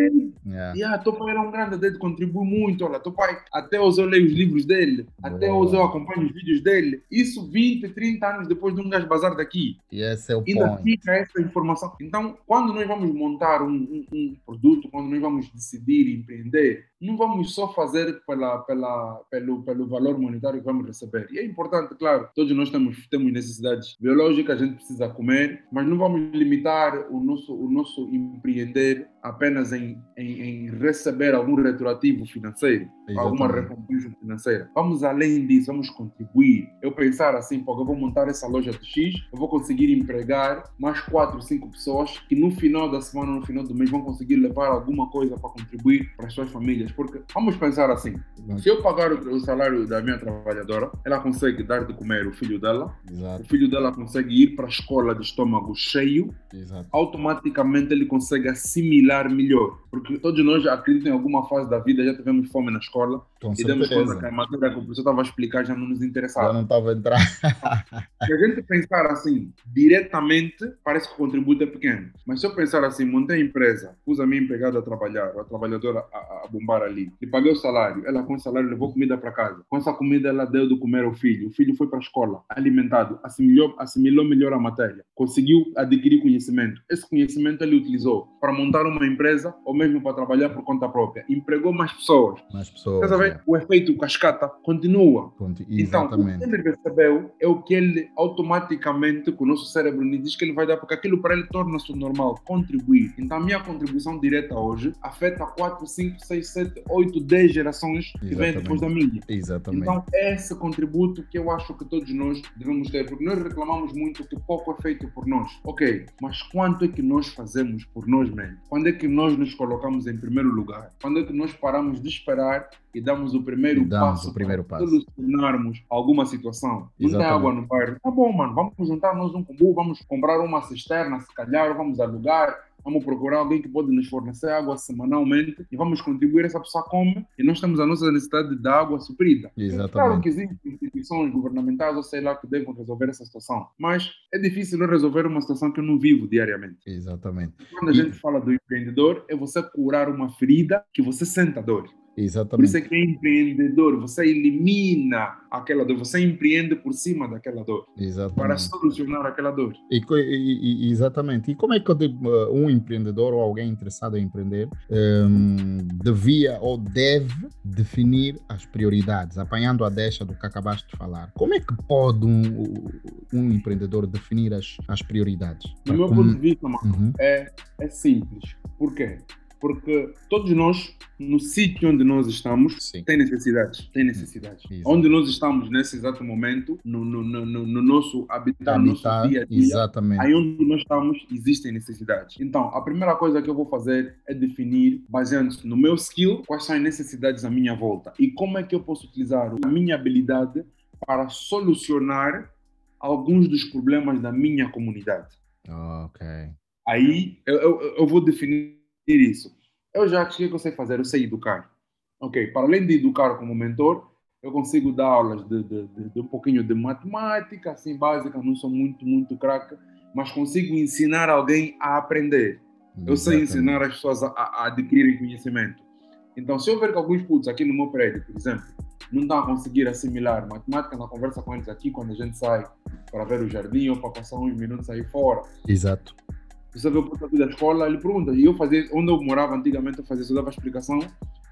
Yeah. Yeah, teu pai era um grande dele, contribui muito. Olha, teu pai, até hoje eu leio os livros dele, até hoje eu acompanho os vídeos dele. Isso 20, 30 anos depois de um gajo bazar daqui. E esse é o Ainda point. fica essa informação. Então, quando nós vamos montar um, um, um produto, quando nós vamos decidir empreender, não vamos só fazer pela, pela, pelo, pelo valor monetário que vamos receber. E é importante, claro, todos nós temos, temos necessidades biológicas, a gente precisa comer, mas não vamos limitar o nosso, o nosso empreender apenas em, em, em receber algum retroativo financeiro, Exatamente. alguma recompensa financeira. Vamos além disso, vamos contribuir. Eu pensar assim, porque eu vou montar essa loja de X, eu vou conseguir empregar mais quatro, cinco pessoas que no final da semana, no final do mês, vão conseguir levar alguma coisa para contribuir para as suas famílias. Porque vamos pensar assim: se eu pagar o, salário da minha trabalhadora, ela consegue dar de comer o filho dela, Exato. o filho dela consegue ir para a escola de estômago cheio, Exato. automaticamente ele consegue assimilar melhor. Porque todos nós, acredito em alguma fase da vida, já tivemos fome na escola Com e demos conta que a matéria que o professor estava a explicar já não nos interessava. Já não estava a entrar. *laughs* se a gente pensar assim, diretamente, parece que o contributo é pequeno. Mas se eu pensar assim, montei a empresa, pus a minha empregada a trabalhar, a trabalhadora a, a bombar ali, e paguei o salário, ela com o salário levou comida para casa. Com essa comida ela deu de comer ao filho. O filho foi para a escola, alimentado, assimilou, assimilou melhor a matéria, conseguiu adquirir conhecimento. Esse conhecimento ele utilizou para montar uma empresa ou mesmo para trabalhar por conta própria. Empregou mais pessoas. Mais pessoas. É. O efeito cascata continua. Então, o que ele recebeu é o que ele automaticamente, com o nosso cérebro, diz que ele vai dar, porque aquilo para ele torna-se normal, contribuir. Então, a minha contribuição direta hoje afeta 4, 5, 6, 7, 8, 10 gerações que vêm depois da minha. Exatamente. Então, é esse contributo que eu acho que todos nós devemos ter, porque nós reclamamos muito que pouco é feito por nós. Ok, mas quanto é que nós fazemos por nós mesmos? Quando é que nós nos colocamos em primeiro lugar? Quando é que nós paramos de esperar e damos o primeiro damos passo o primeiro para passo. solucionarmos alguma situação? Não Exatamente. tem água no bairro? Tá bom, mano, vamos juntar nós um combo, vamos comprar uma cisterna, se calhar, vamos alugar, vamos procurar alguém que pode nos fornecer água semanalmente e vamos contribuir, essa pessoa come e nós temos a nossa necessidade de água suprida. Exatamente. Claro que existem instituições governamentais ou sei lá que devem resolver essa situação, mas é difícil resolver uma situação que eu não vivo diariamente. Exatamente. Quando a gente fala do empreendedor, é você curar uma ferida que você senta dor. Exatamente. Por isso é que é empreendedor, você elimina aquela dor, você empreende por cima daquela dor. Exatamente. Para solucionar aquela dor. E, e, exatamente. E como é que uh, um empreendedor ou alguém interessado em empreender um, devia ou deve definir as prioridades, apanhando a deixa do que acabaste de falar? Como é que pode um, um empreendedor definir as, as prioridades? Do meu ponto de vista, mano, uhum. é, é simples. Por quê? Porque todos nós, no sítio onde nós estamos, Sim. tem necessidades. Tem necessidades. Exato. Onde nós estamos nesse exato momento, no, no, no, no nosso habitat, no nosso dia a dia, exatamente. aí onde nós estamos, existem necessidades. Então, a primeira coisa que eu vou fazer é definir, baseando-se no meu skill, quais são as necessidades à minha volta e como é que eu posso utilizar a minha habilidade para solucionar alguns dos problemas da minha comunidade. Ok. Aí eu, eu, eu vou definir isso. Eu já cheguei que eu sei fazer, eu sei educar. Ok, para além de educar como mentor, eu consigo dar aulas de, de, de, de um pouquinho de matemática, assim, básica, não sou muito, muito craque, mas consigo ensinar alguém a aprender. Eu sei ensinar as pessoas a, a, adquirirem conhecimento. Então, se eu ver que alguns putos aqui no meu prédio, por exemplo, não estão a conseguir assimilar matemática na conversa com eles aqui, quando a gente sai para ver o jardim ou para passar uns minutos aí fora. Exato Você vê o puto da escola, ele pergunta. E eu fazia, onde eu morava antigamente, eu fazia, eu dava explicação.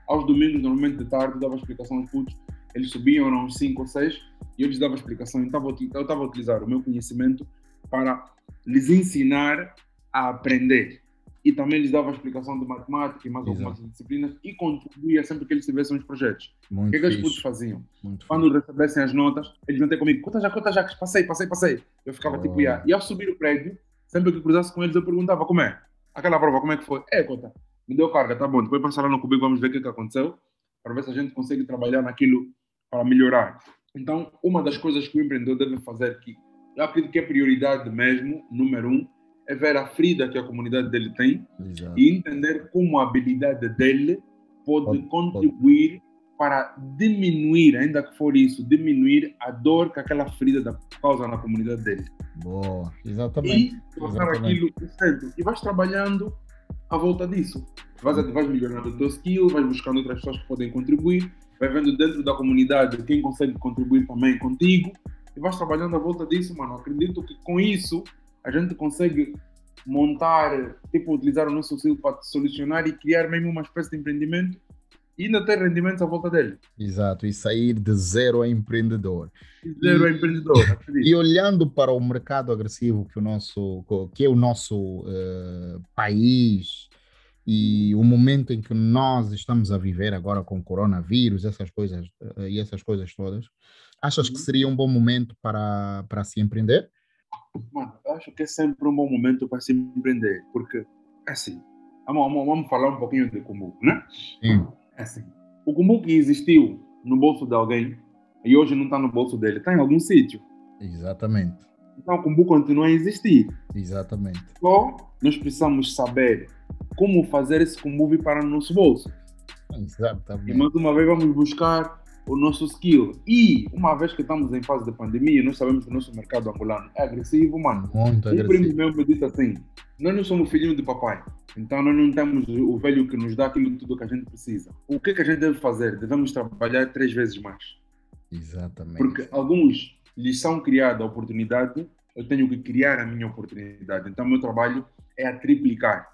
Aos domingos, normalmente de tarde, eu dava explicação aos putos. Eles subiam, eram uns 5 ou 6, e eu lhes dava explicação. Então, eu estava a utilizar o meu conhecimento para lhes ensinar a aprender. E também lhes dava explicação de matemática e mais Exato. algumas disciplinas e contribuía sempre que eles tivessem os projetos. Muito o que, é que os putos faziam? Muito Quando fixe. recebessem as notas, eles iam ter comigo, conta já, conta já, passei, passei, passei. Eu ficava oh. tipo, yeah. e ao subir o prédio, sempre que cruzasse com eles, eu perguntava como é? Aquela prova, como é que foi? É, conta, me deu carga, tá bom, depois passar lá no cubico, vamos ver o que, que aconteceu, para ver se a gente consegue trabalhar naquilo para melhorar. Então, uma das coisas que o empreendedor deve fazer, que eu acredito que é prioridade mesmo, número um, é ver a ferida que a comunidade dele tem Exato. e entender como a habilidade dele pode, pode contribuir pode. Para diminuir, ainda que for isso, diminuir a dor que aquela ferida causa na comunidade dele. Boa, exatamente. E tornar aquilo certo. E vais trabalhando à volta disso. Vais, vais melhorando o teu skill, vais buscando outras pessoas que podem contribuir, vai vendo dentro da comunidade quem consegue contribuir também contigo e vais trabalhando à volta disso, mano. Acredito que com isso a gente consegue montar, tipo, utilizar o nosso auxílio para solucionar e criar mesmo uma espécie de empreendimento e ainda ter rendimentos à volta dele. Exato, e sair de zero a empreendedor. Zero e, a empreendedor, *laughs* E olhando para o mercado agressivo que, o nosso, que é o nosso uh, país e o momento em que nós estamos a viver agora com o coronavírus, essas coisas uh, e essas coisas todas, achas que uhum. seria um bom momento para, para se empreender? Mano, eu acho que é sempre um bom momento para se empreender, porque, assim, vamos, vamos, vamos falar um pouquinho de Kumbuku, né? Sim. É assim, o Kumbuku existiu no bolso de alguém e hoje não está no bolso dele, está em algum sítio. Exatamente. Então o Kumbuku continua a existir. Exatamente. Só nós precisamos saber como fazer esse Kumbuku para o nosso bolso. Exatamente. E mais uma vez vamos buscar o nosso skill. E uma vez que estamos em fase de pandemia, nós sabemos que o nosso mercado angolano é agressivo, mano. Muito agressivo. O primo meu me disse assim: nós não somos filhinhos de papai. Então nós não temos o velho que nos dá aquilo tudo que a gente precisa. O que, que a gente deve fazer? Devemos trabalhar três vezes mais. Exatamente. Porque alguns lhes são criada a oportunidade, eu tenho que criar a minha oportunidade. Então meu trabalho é a triplicar.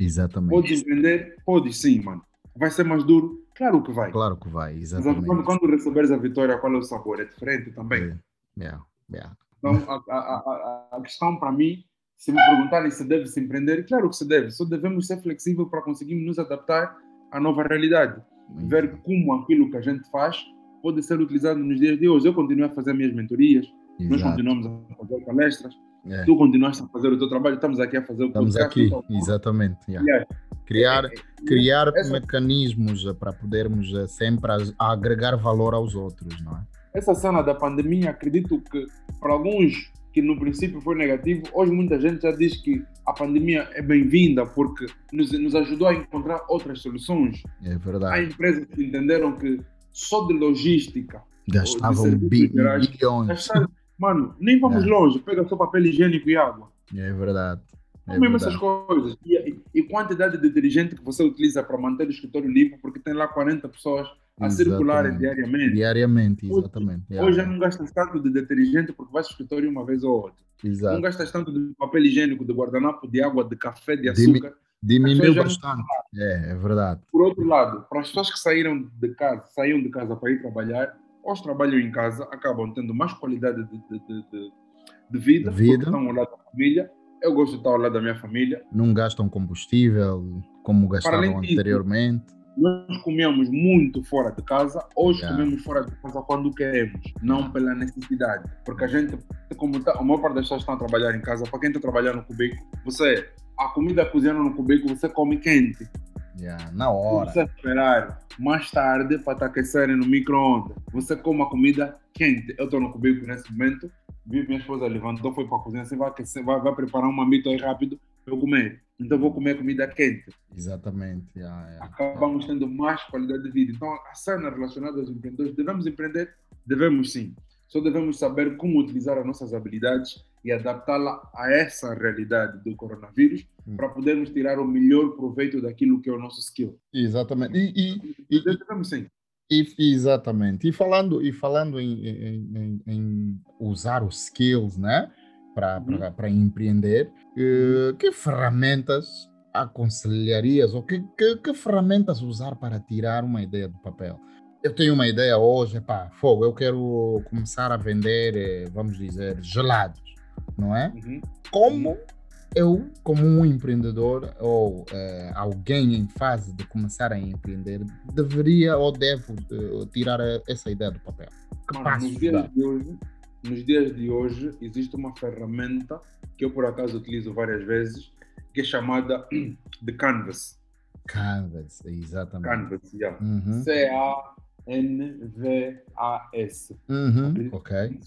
Exatamente. Podes empreender? Podes sim, mano. Vai ser mais duro? Claro que vai. Claro que vai, exatamente. Mas quando, quando receberes a vitória, qual é o sabor? É diferente também. Yeah, yeah. yeah. Então, a, a, a, a questão para mim, se me perguntarem se deve se empreender, claro que se deve. Só devemos ser flexíveis para conseguirmos nos adaptar à nova realidade. Muito Ver como aquilo que a gente faz pode ser utilizado nos dias de hoje. Eu continuo a fazer minhas mentorias, Exato. nós continuamos a fazer palestras, é. tu continuaste a fazer o teu trabalho, estamos aqui a fazer o Estamos aqui, então, exatamente. Yeah. Criar, é, é, criar essa, mecanismos para podermos eh, sempre agregar valor aos outros, não é? Essa cena da pandemia, acredito que para alguns que no princípio foi negativo, hoje muita gente já diz que a pandemia é bem-vinda porque nos, nos ajudou a encontrar outras soluções. É verdade. Há empresas que entenderam que só de logística gastavam bilhões. Mano, nem vamos é. longe, pega só papel higiênico e água. É verdade. É mesmo essas coisas. E, e, e, quantidade de detergente que você utiliza para manter o escritório limpo, porque tem lá 40 pessoas a exatamente. circularem diariamente. Diariamente, exatamente. Hoje, hoje já não gastas tanto de detergente porque vais ao escritório uma vez ou outra. Exato. Não gastas tanto de papel higiênico, de guardanapo, de água, de café, de açúcar. Diminuiu bastante. É, é verdade. Por outro lado, para as pessoas que saíram de casa, saíram de casa para ir trabalhar, os trabalham em casa, acabam tendo mais qualidade de, de, de, de vida, vida, estão ao lado da família. Eu gosto de estar ao lado da minha família. Não gastam combustível como gastavam anteriormente. Nós comemos muito fora de casa, hoje yeah. comemos fora de casa quando queremos, não pela necessidade. Porque a gente, como tá, a maior parte das pessoas estão a trabalhar em casa, para quem está trabalhando no cubículo, você, a comida cozinhando no cubículo, você come quente. Yeah, na hora. Você esperar mais tarde para te aquecerem no micro-ondas. Você come a comida quente. Eu estou no cubículo nesse momento. Vi minha esposa levantou, foi para a cozinha, assim, vai, aquecer, vai, vai preparar um mamito aí rápido para eu comer. Então vou comer comida quente. Exatamente. Yeah, yeah. Acabamos tendo mais qualidade de vida. Então a cena relacionada aos empreendedores, devemos empreender? Devemos sim. Só devemos saber como utilizar as nossas habilidades e adaptá-la a essa realidade do coronavírus hum. para podermos tirar o melhor proveito daquilo que é o nosso skill. Exatamente. E, e, e, devemos sim. E, exatamente. E falando, e falando em, em, em, usar os skills, né? para uhum. empreender, uh, que ferramentas aconselharias ou que, que, que, ferramentas usar para tirar uma ideia do papel? Eu tenho uma ideia hoje, pá, fogo, eu quero começar a vender, eh, vamos dizer, gelados, não é? Uhum. Como eu, como um empreendedor ou uh, alguém em fase de começar a empreender, deveria ou devo uh, tirar a, essa ideia do papel? Que Mano, nos, dias de hoje, nos dias de hoje, existe uma ferramenta que eu, por acaso, utilizo várias vezes, que é chamada *clears throat* de Canvas. Canvas, exatamente. Canvas, yeah. Uhum. C-A-N-V-A-S. Uhum. Ok.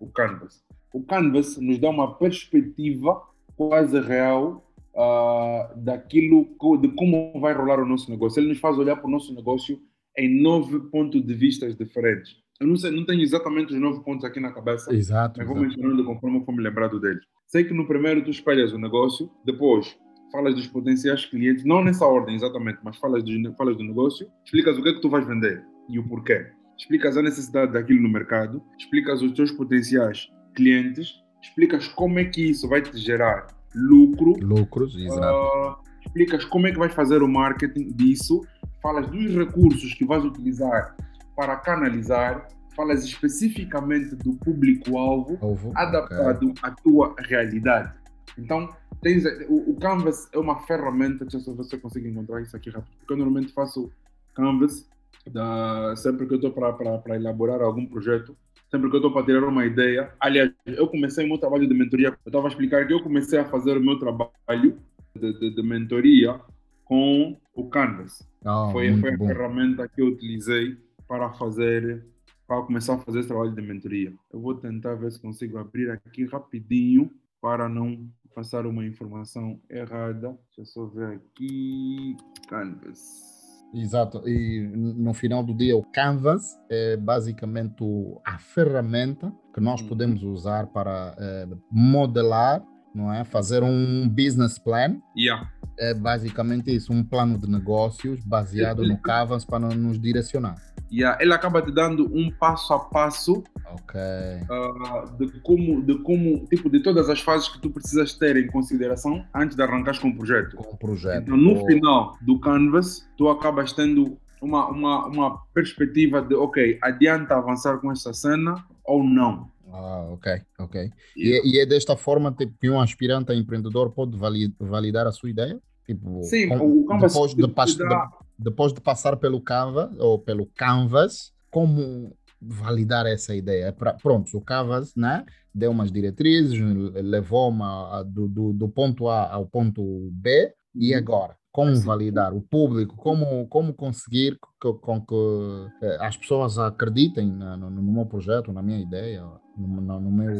O Canvas. O Canvas nos dá uma perspectiva quase real uh, daquilo, de como vai rolar o nosso negócio. Ele nos faz olhar para o nosso negócio em nove pontos de vista diferentes. Eu não, sei, não tenho exatamente os nove pontos aqui na cabeça, exato, mas vou mencionando conforme for me lembrado deles. Sei que no primeiro tu espelhas o negócio, depois falas dos potenciais clientes, não nessa ordem exatamente, mas falas do, falas do negócio, explicas o que é que tu vais vender e o porquê. Explicas a necessidade daquilo no mercado, explicas os teus potenciais clientes, explicas como é que isso vai te gerar lucro. Lucros, exato. Uh, explicas como é que vais fazer o marketing disso, falas dos recursos que vais utilizar para canalizar, falas especificamente do público-alvo adaptado okay. à tua realidade. Então, tens, o, o, Canvas é uma ferramenta, deixa eu ver se você consegue encontrar isso aqui rápido, porque eu normalmente faço Canvas da, sempre que eu estou para elaborar algum projeto, sempre que eu estou para tirar uma ideia. Aliás, eu comecei o meu trabalho de mentoria, eu estava a explicar que eu comecei a fazer o meu trabalho de, de, de mentoria com o Canvas. Oh, foi foi a ferramenta que eu utilizei para fazer, para começar a fazer esse trabalho de mentoria. Eu vou tentar ver se consigo abrir aqui rapidinho para não passar uma informação errada. Deixa eu só ver aqui. Canvas. Exato, e no final do dia o Canvas é basicamente a ferramenta que nós uhum. podemos usar para é, modelar, não é? Fazer um business plan. Yeah. É basicamente isso, um plano de negócios baseado no *laughs* Canvas para nos direcionar. Yeah, ele acaba te dando um passo a passo okay. uh, de como, de como, tipo, de todas as fases que tu precisas ter em consideração antes de arrancar com o projeto. Com o projeto. Então, no oh. final do Canvas, tu acabas tendo uma, uma, uma perspectiva de, ok, adianta avançar com essa cena ou não. Ah, ok, ok. Yeah. E, e, é desta forma tipo, que um aspirante a empreendedor pode validar a sua ideia? Tipo, Sim, com, o Canvas depois de, dá depois de passar pelo Canva ou pelo Canvas, como validar essa ideia? É pra, pronto, o Canvas né, deu umas diretrizes, levou-me do, do, do, ponto A ao ponto B, e uhum. agora? Como validar o público? Como, como conseguir que, com que eh, as pessoas acreditem no, no, meu projeto, na minha ideia, no, no meu,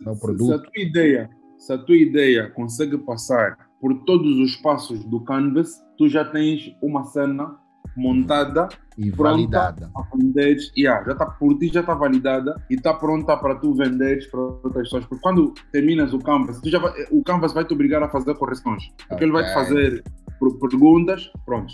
meu produto? Se a tua ideia, se a tua ideia consegue passar por todos os passos do canvas, tu já tens uma cena montada e validada. A venderes, yeah, já está por ti, já está validada e está pronta para tu venderes para outras pessoas. Porque quando terminas o canvas, tu já vai, o canvas vai te obrigar a fazer correções. Porque okay. ele vai te fazer perguntas, pronto.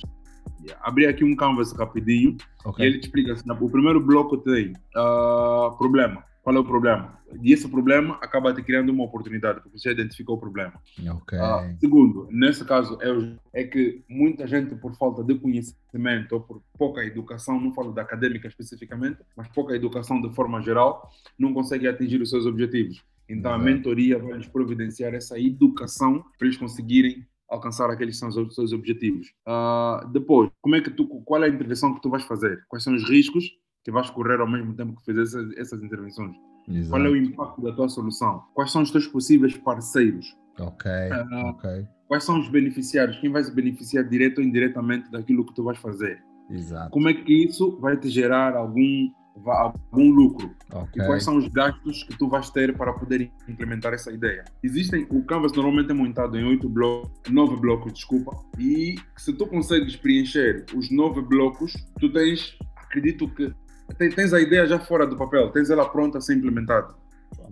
Yeah. Abri aqui um canvas rapidinho okay. e ele te explica assim, o primeiro bloco tem uh, problema qual é o problema? E esse problema acaba te criando uma oportunidade, porque você identificou o problema. Okay. Ah, segundo, nesse caso, é, é, que muita gente, por falta de conhecimento ou por pouca educação, não falo da acadêmica especificamente, mas pouca educação de forma geral, não consegue atingir os seus objetivos. Então, a mentoria vai lhes providenciar essa educação para eles conseguirem alcançar aqueles são os seus objetivos. Uh, depois, como é que tu, qual é a intervenção que tu vais fazer? Quais são os riscos que vais correr ao mesmo tempo que fazes essas, essas intervenções. Exato. Qual é o impacto da tua solução? Quais são os teus possíveis parceiros? Ok, uh, ok. Quais são os beneficiários? Quem vai se beneficiar direto ou indiretamente daquilo que tu vais fazer? Exato. Como é que isso vai te gerar algum algum lucro okay. e quais são os gastos que tu vais ter para poder implementar essa ideia. Existem, o Canvas normalmente é montado em oito blocos, nove blocos, desculpa, e se tu consegues preencher os nove blocos, tu tens, acredito que tens a ideia já fora do papel, tens ela pronta a ser implementada.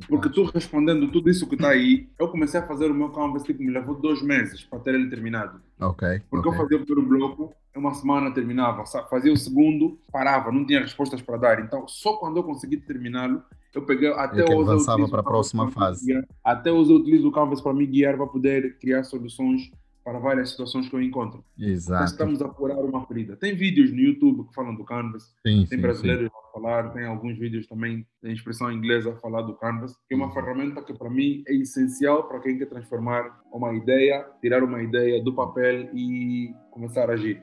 Porque tu respondendo tudo isso que está aí, eu comecei a fazer o meu canvas, tipo, me levou dois meses para ter ele terminado. Ok. Porque okay. eu fazia o primeiro bloco, uma semana terminava, fazia o segundo, parava, não tinha respostas para dar. Então, só quando eu consegui terminá-lo Eu peguei até é hoje. avançava para a próxima fase. Guiar, até hoje eu utilizo o Canvas para me guiar para poder criar soluções para várias situações que eu encontro. Exato. estamos a curar uma ferida. Tem vídeos no YouTube que falam do Canvas, sim, tem brasileiros sim. a falar, tem alguns vídeos também em expressão inglesa a falar do Canvas, que é uma uhum. ferramenta que para mim é essencial para quem quer transformar uma ideia, tirar uma ideia do papel e começar a agir.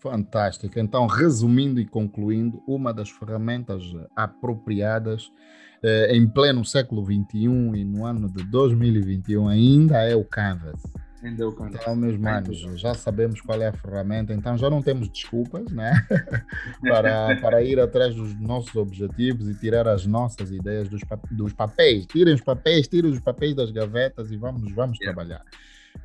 Fantástico. Então, resumindo e concluindo, uma das ferramentas apropriadas eh, em pleno século XXI e no ano de 2021 ainda é o Canvas. É. Então, meus manos, já sabemos qual é a ferramenta, então já não temos desculpas né? *laughs* para, para ir atrás dos nossos objetivos e tirar as nossas ideias dos, dos papéis. Tirem os papéis, tirem os papéis das gavetas e vamos, vamos yeah. trabalhar.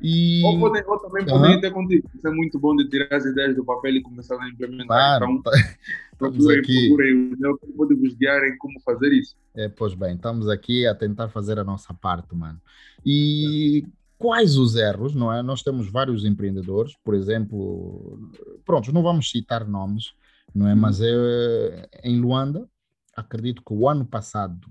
E... Ou, ou também uhum. podem ter contigo. Isso é muito bom de tirar as ideias do papel e começar a implementar. Claro, então, *laughs* procurem, aqui. procurem o que pode vos guiar em como fazer isso. É, pois bem, estamos aqui a tentar fazer a nossa parte, mano. E é. Quais os erros, não é? Nós temos vários empreendedores, por exemplo, pronto, não vamos citar nomes, não é? Uhum. Mas é, em Luanda, acredito que o ano passado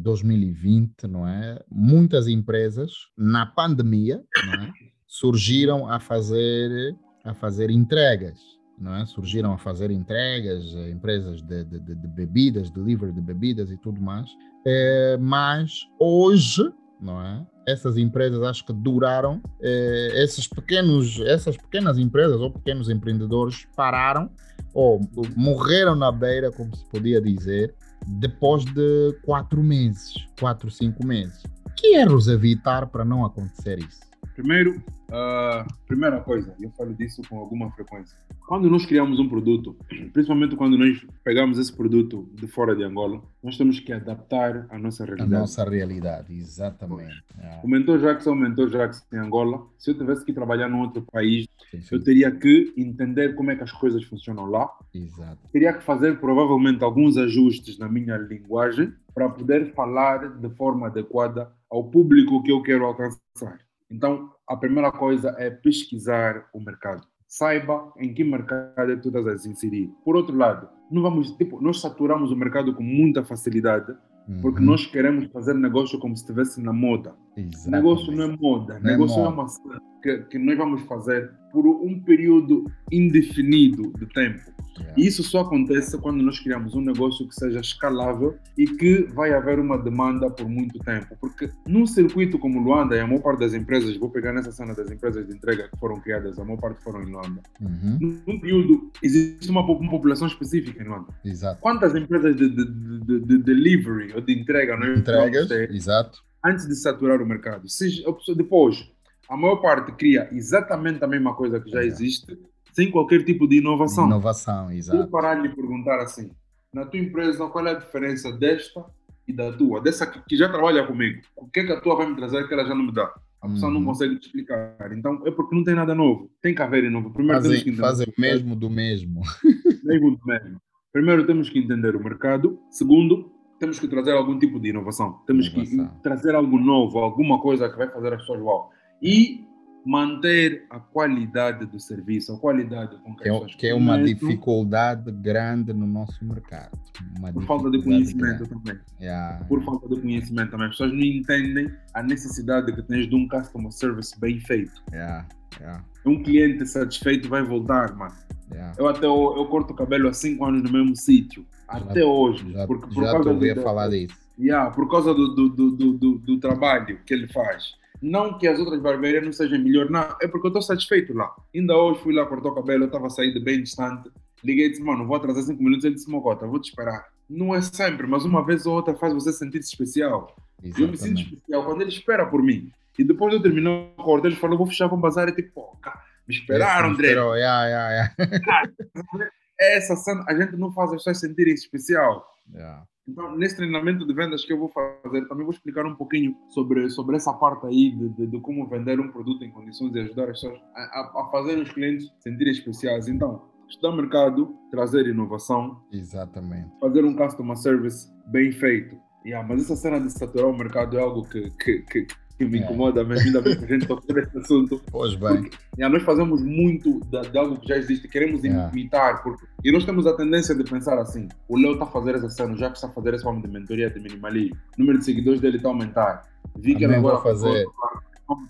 2020, não é? Muitas empresas na pandemia, é? surgiram a fazer a fazer entregas, não é? Surgiram a fazer entregas, empresas de, de, de bebidas, delivery de bebidas e tudo mais. É, mas hoje, não é? Essas empresas acho que duraram, é, esses pequenos, essas pequenas empresas ou pequenos empreendedores pararam ou morreram na beira, como se podia dizer, depois de quatro meses, quatro, cinco meses. Que erros evitar para não acontecer isso? Primeiro, uh, primeira coisa, eu falo disso com alguma frequência. Quando nós criamos um produto, principalmente quando nós pegamos esse produto de fora de Angola, nós temos que adaptar a nossa realidade. A nossa realidade, exatamente. É. O mentor Jackson, o mentor Jackson em Angola, se eu tivesse que trabalhar num outro país, sim, sim. eu teria que entender como é que as coisas funcionam lá. Exato. Teria que fazer provavelmente alguns ajustes na minha linguagem para poder falar de forma adequada ao público que eu quero alcançar. Então, a primeira coisa é pesquisar o mercado. Saiba em que mercado é que tu estás a se inserir. Por outro lado, não vamos, tipo, nós saturamos o mercado com muita facilidade uhum. porque nós queremos fazer negócio como se estivesse na moda. Exatamente. Negócio não é moda, Não é negócio é, moda. uma que, que nós vamos fazer por um período indefinido de tempo. E isso só acontece quando nós criamos um negócio que seja escalável e que vai haver uma demanda por muito tempo. Porque num circuito como Luanda, e a maior parte das empresas, vou pegar nessa cena das empresas de entrega que foram criadas, a maior parte foram em Luanda. Uhum. Num período, existe uma, po- uma população específica em Luanda. Exato. Quantas empresas de, de, de, de- de delivery ou de entrega nós Entregas, exato. antes de saturar o mercado? Se, depois, a maior parte cria exatamente a mesma coisa que já existe, sem qualquer tipo de inovação. Inovação, exato. parar de perguntar assim, na tua empresa, qual é a diferença desta e da tua? Dessa que, que já trabalha comigo. O que é que a tua vai me trazer que ela já não me dá? A pessoa não Uhum. consegue te explicar. Então, é porque não tem nada novo. Tem que haver novo. Primeiro temos que Fazem, entender fazem o mesmo do mesmo. *laughs* mesmo do mesmo. Primeiro temos que entender o mercado. Segundo, temos que trazer algum tipo de inovação. Temos que Inovação. trazer algo novo, alguma coisa que vai fazer as pessoas uau. E manter a qualidade do serviço, a qualidade com que, Que é, que é uma dificuldade grande no nosso mercado. Por falta de conhecimento grande. também. Yeah. Por falta de conhecimento também. As pessoas não entendem a necessidade que tens de um customer service bem feito. Yeah. Yeah. Um cliente satisfeito vai voltar, mano. Eu até eu, corto o cabelo há 5 anos no mesmo sítio. Até hoje. Já, porque por já causa do- falar disso. Yeah, por causa do, do, do, do- do trabalho que ele faz. Não que as outras barbearias não sejam melhor, não. É porque eu estou satisfeito lá. Ainda hoje fui lá cortar o cabelo, eu estava saindo bem distante. Liguei e disse, mano, vou atrasar 5 minutos. Ele disse, Mocota, vou te esperar. Não é sempre, mas uma vez ou outra faz você sentir-se especial. Eu me sinto Exatamente. especial quando ele espera por mim. E depois de eu terminar o corte, ele falou, vou fechar, vou bazar. E tipo, pô, me esperaram, André. esperou, yeah, yeah, yeah. Essa cena, a gente não faz as pessoas sentirem especial. Yeah. Então, nesse treinamento de vendas que eu vou fazer, também vou explicar um pouquinho sobre, sobre essa parte aí de, de, de como vender um produto em condições de ajudar as pessoas a, a, a fazer os clientes sentirem especiais. Então, estudar mercado, trazer inovação, Exatamente. fazer um customer service bem feito. Yeah, mas essa cena de saturar o mercado é algo que, que, que, que me é. incomoda mesmo, ainda bem que a gente tocou nesse assunto. Pois bem. Porque, nós fazemos muito de, de, algo que já existe, queremos é. imitar, porque, e nós temos a tendência de pensar assim: o Leo está a fazer essa cena, já que está a fazer esse forma de mentoria de minimalismo, o número de seguidores dele está a aumentar. Vi que ele agora fazer.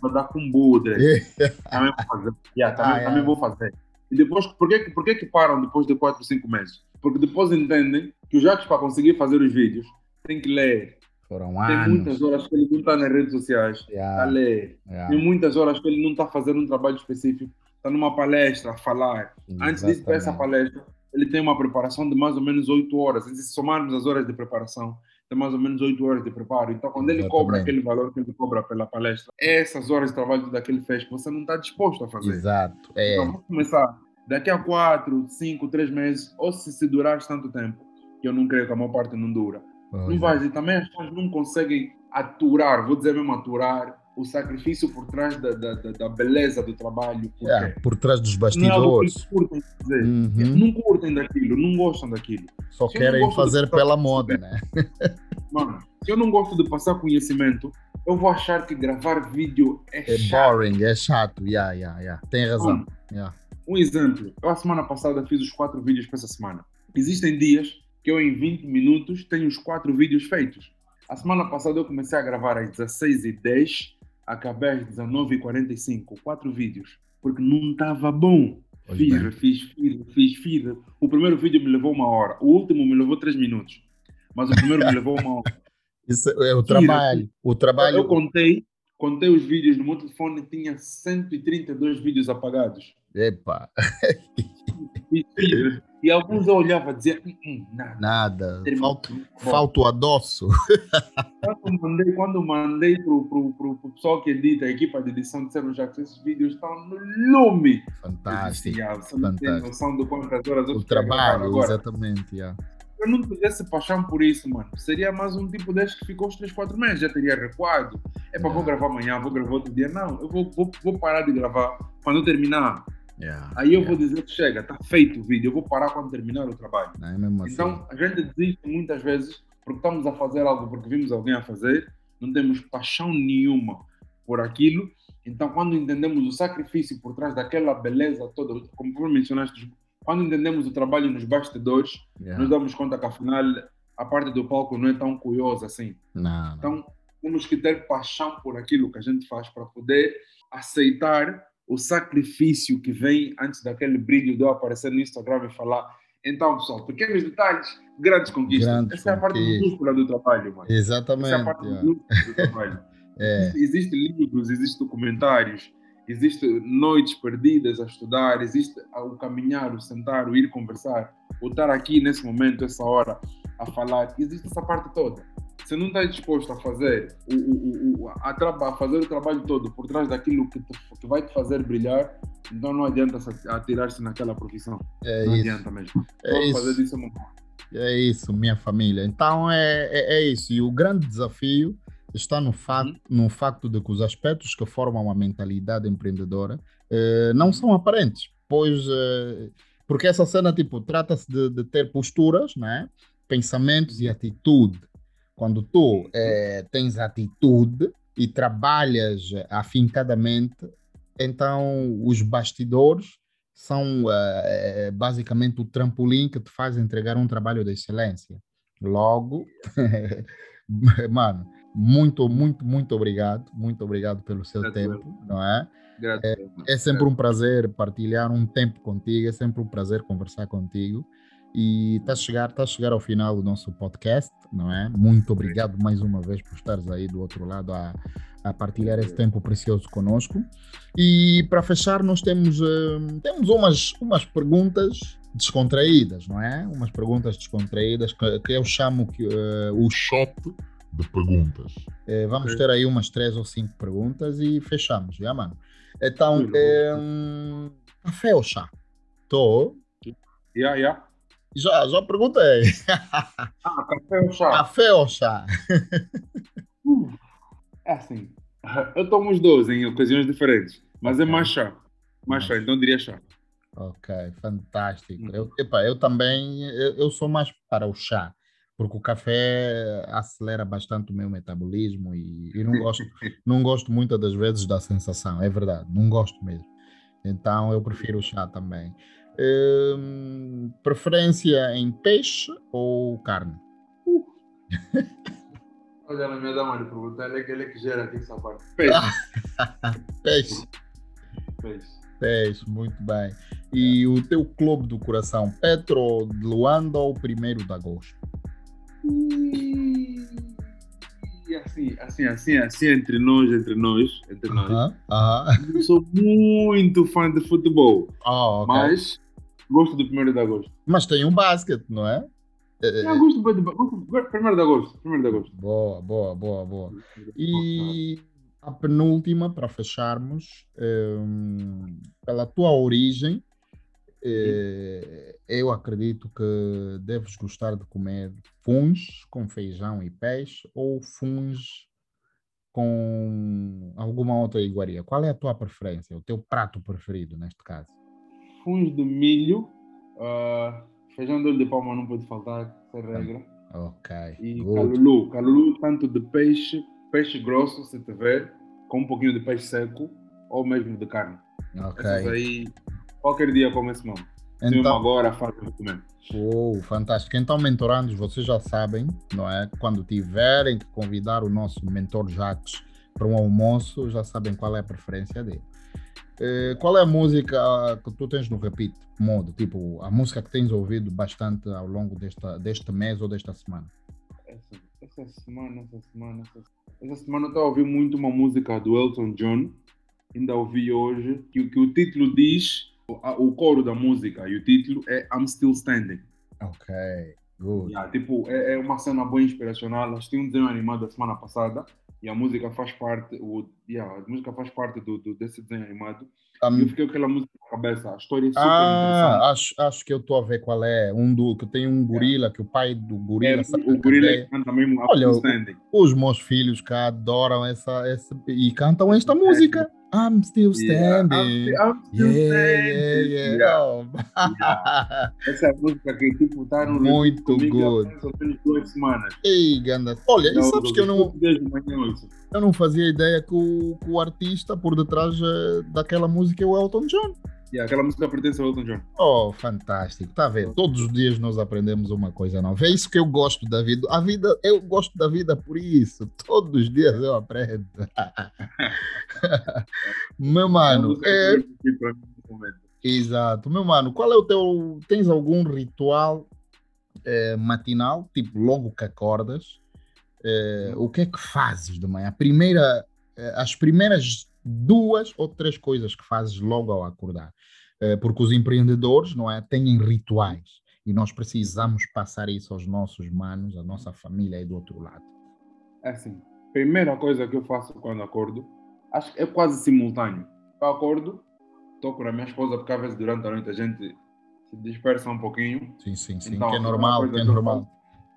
Vai dar com budre. *laughs* também vou fazer. Yeah, também, ah, também vou fazer. E depois, por que, por que, que param depois de 4, 5 meses? Porque depois entendem que o Jacques, para conseguir fazer os vídeos, tem que ler. Foram tem anos. muitas horas que ele não está nas redes sociais, yeah. ler. Yeah. Tem muitas horas que ele não está fazendo um trabalho específico, está numa palestra a falar. Exatamente. Antes disso, para essa palestra, ele tem uma preparação de mais ou menos 8 horas. E se somarmos as horas de preparação, tem mais ou menos 8 horas de preparo. Então, quando Exatamente. ele cobra aquele valor que ele cobra pela palestra, essas horas de trabalho daquele fez que você não está disposto a fazer. Exato. É. Então, vamos começar daqui a 4, 5, 3 meses, ou se, se durar tanto tempo, que eu não creio que a maior parte não dura, não vai. E também as pessoas não conseguem aturar, vou dizer mesmo aturar, o sacrifício por trás da, da, da beleza do trabalho. É, por trás dos bastidores. Não, é curtem fazer. Uhum. não curtem daquilo, não gostam daquilo. Só se querem fazer pela moda, né? *laughs* Mano, se eu não gosto de passar conhecimento, eu vou achar que gravar vídeo é, é chato. boring, é chato. Yeah, yeah, yeah. Tem razão. Mano, yeah. Um exemplo, eu a semana passada fiz os quatro vídeos para essa semana. Existem dias que eu em 20 minutos tenho os quatro vídeos feitos. A semana passada eu comecei a gravar às 16h10, acabei às 19h45, quatro vídeos, porque não estava bom. Fiz, fiz, fiz, fiz, fiz. O primeiro vídeo me levou uma hora, o último me levou três minutos, mas o primeiro me levou uma hora. *laughs* Isso é o trabalho. O trabalho. Eu contei, contei os vídeos no meu telefone, tinha 132 vídeos apagados. Epa! *laughs* E, alguns eu olhava e dizia, hum, hum, nada. Nada. Falta, falta o adoço. *laughs* quando mandei, quando mandei para o pessoal que edita, a equipa de edição, disseram já que esses vídeos estão no lume. Fantástico. Disse, você não fantástico. tem noção de quantas horas eu O trabalho, agora. exatamente. Yeah. Se eu não tivesse paixão por isso, mano, seria mais um tipo deste que ficou os 3, 4 meses, já teria recuado. É para yeah. vou gravar amanhã, vou gravar outro dia. Não, eu vou, vou, vou parar de gravar quando eu terminar. Yeah, Aí eu yeah. vou dizer que chega, está feito o vídeo, eu vou parar quando terminar o trabalho. É então assim. a gente desiste muitas vezes porque estamos a fazer algo porque vimos alguém a fazer, não temos paixão nenhuma por aquilo. Então quando entendemos o sacrifício por trás daquela beleza toda, como mencionaste, quando entendemos o trabalho nos bastidores, yeah. nos damos conta que afinal a parte do palco não é tão curiosa assim. Não, então não. temos que ter paixão por aquilo que a gente faz para poder aceitar o sacrifício que vem antes daquele brilho de eu aparecer no Instagram e falar. Então, pessoal, pequenos detalhes, grandes conquistas. Grandes Essa conquistas. é a parte minúscula do trabalho, mano. Exatamente. Essa é a parte yeah. do trabalho. *laughs* é. Existem livros, existem documentários, existem noites perdidas a estudar, existe o caminhar, o sentar, o ir conversar, o estar aqui nesse momento, essa hora, a falar. Existe essa parte toda você não está disposto a fazer o, o, o, a, a, fazer o trabalho todo por trás daquilo que, te, que vai te fazer brilhar, então não adianta atirar-se naquela profissão. É não isso. adianta mesmo. É isso. fazer isso é isso, minha família. Então é, é, é, isso. E o grande desafio está no, fa uhum. no facto de que os aspectos que formam a mentalidade empreendedora eh, não são aparentes, pois eh, porque essa cena tipo trata-se de, de, ter posturas, né? pensamentos e atitude quando tu é, tens atitude e trabalhas afincadamente, então os bastidores são é, basicamente o trampolim que te faz entregar um trabalho de excelência. Logo, *laughs* mano, muito, muito, muito obrigado, muito obrigado pelo seu tempo, não é? É, é sempre um prazer partilhar um tempo contigo, é sempre um prazer conversar contigo. E está a chegar, está a chegar ao final do nosso podcast, não é? Muito obrigado mais uma vez por estares aí do outro lado a, a partilhar esse tempo precioso conosco. E para fechar, nós temos, uh, temos umas, umas perguntas descontraídas, não é? Umas perguntas descontraídas que, que eu chamo que, uh, o shot de perguntas. Uh, vamos ter aí umas três ou cinco perguntas e fechamos, já, mano? Então, um, café ou chá? Estou. Yeah, yeah. Já, já perguntei. Ah, café ou chá? Café ou chá? Hum, é assim, eu tomo os dois em ocasiões diferentes, mas é mais chá. Mais chá, então diria chá. Ok, fantástico. Eu, epa, eu também, eu, eu, sou mais para o chá, porque o café acelera bastante o meu metabolismo e eu não gosto, *laughs* não gosto muitas das vezes da sensação, é verdade, não gosto mesmo. Então eu prefiro o chá também. Hum, preferência em peixe ou carne? Uh. Olha, ela me dá uma pergunta, ele é aquele que gera aqui essa parte. Peixe. *laughs* Peixe. Peixe. Peixe, muito bem. E o teu clube do coração, Petro de Luanda ou primeiro de agosto? E assim, assim, assim, assim, entre nós, entre nós, entre nós. Uh -huh, uh -huh. Sou muito fã de futebol. Oh, okay. Mas gosto do primeiro de agosto. Mas tem um basquete, não é? Não, gosto, gosto, primeiro de agosto, primeiro de agosto. Boa, boa, boa, boa. E a penúltima, para fecharmos, um, pela tua origem, eh, eu acredito que deves gostar de comer funs com feijão e peixe ou funs com alguma outra iguaria. Qual é a tua preferência, o teu prato preferido neste caso? Funs de milho, uh, feijão de olho de palma não pode faltar, sem regra. Ok. E Good. calulu, calulu tanto de peixe, peixe grosso, se tiver, com um pouquinho de peixe seco ou mesmo de carne. Ok. Essas aí Qualquer dia como esse nome. Então, agora faz o documento. Oh, fantástico. Então, mentorandos, vocês já sabem, não é? Quando tiverem que convidar o nosso mentor Jacques para um almoço, já sabem qual é a preferência dele. Eh, qual é a música que tu tens no repeat modo? Tipo, a música que tens ouvido bastante ao longo desta, deste mês ou desta semana? Essa, essa semana, essa semana, essa, essa semana eu estou a ouvir muito uma música do Elton John. Ainda ouvi hoje, que, que o título diz o coro da música e o título é I'm Still Standing. Ok, good. Yeah, tipo, é, é, uma cena boa inspiracional. Assisti um desenho animado da semana passada e a música faz parte, o, yeah, a música faz parte do, do desse desenho animado. Um, e eu fiquei com aquela música na cabeça. A história é super ah, interessante. Acho, acho que eu estou a ver qual é. Um do que tem um gorila, que o pai do gorila. É, o gorila que canta mesmo Olha, o, os meus filhos cá adoram essa, essa e cantam esta é, música. I'm still standing. Yeah, I'm, I'm still yeah, standing. Yeah, yeah. yeah. *laughs* Essa é a música que tipo tá no Muito good. Há duas semanas. Ei, ganda. Olha, então, e sabes que eu não eu não fazia ideia que o, que o artista por detrás eh, daquela música é o Elton John. Yeah, aquela música pertence ao Elton John. Oh, fantástico. Tá vendo? Todos os dias nós aprendemos uma coisa nova. É isso que eu gosto da vida. A vida, eu gosto da vida por isso. Todos os dias eu aprendo. *laughs* Meu mano, é... Exato. Meu mano, qual é o teu... Tens algum ritual é, matinal, tipo logo que acordas? É, o que é que fazes de manhã? A primeira, é, as primeiras duas ou três coisas que fazes logo ao acordar. Eh, porque os empreendedores, não é, têm rituais e nós precisamos passar isso aos nossos manos, à nossa família aí do outro lado. É assim, primeira coisa que eu faço quando acordo, acho que é quase simultâneo. Eu acordo, toco na minha esposa, porque às vezes durante a noite a gente se dispersa um pouquinho. Sim, sim, sim, então, que é normal, que é normal.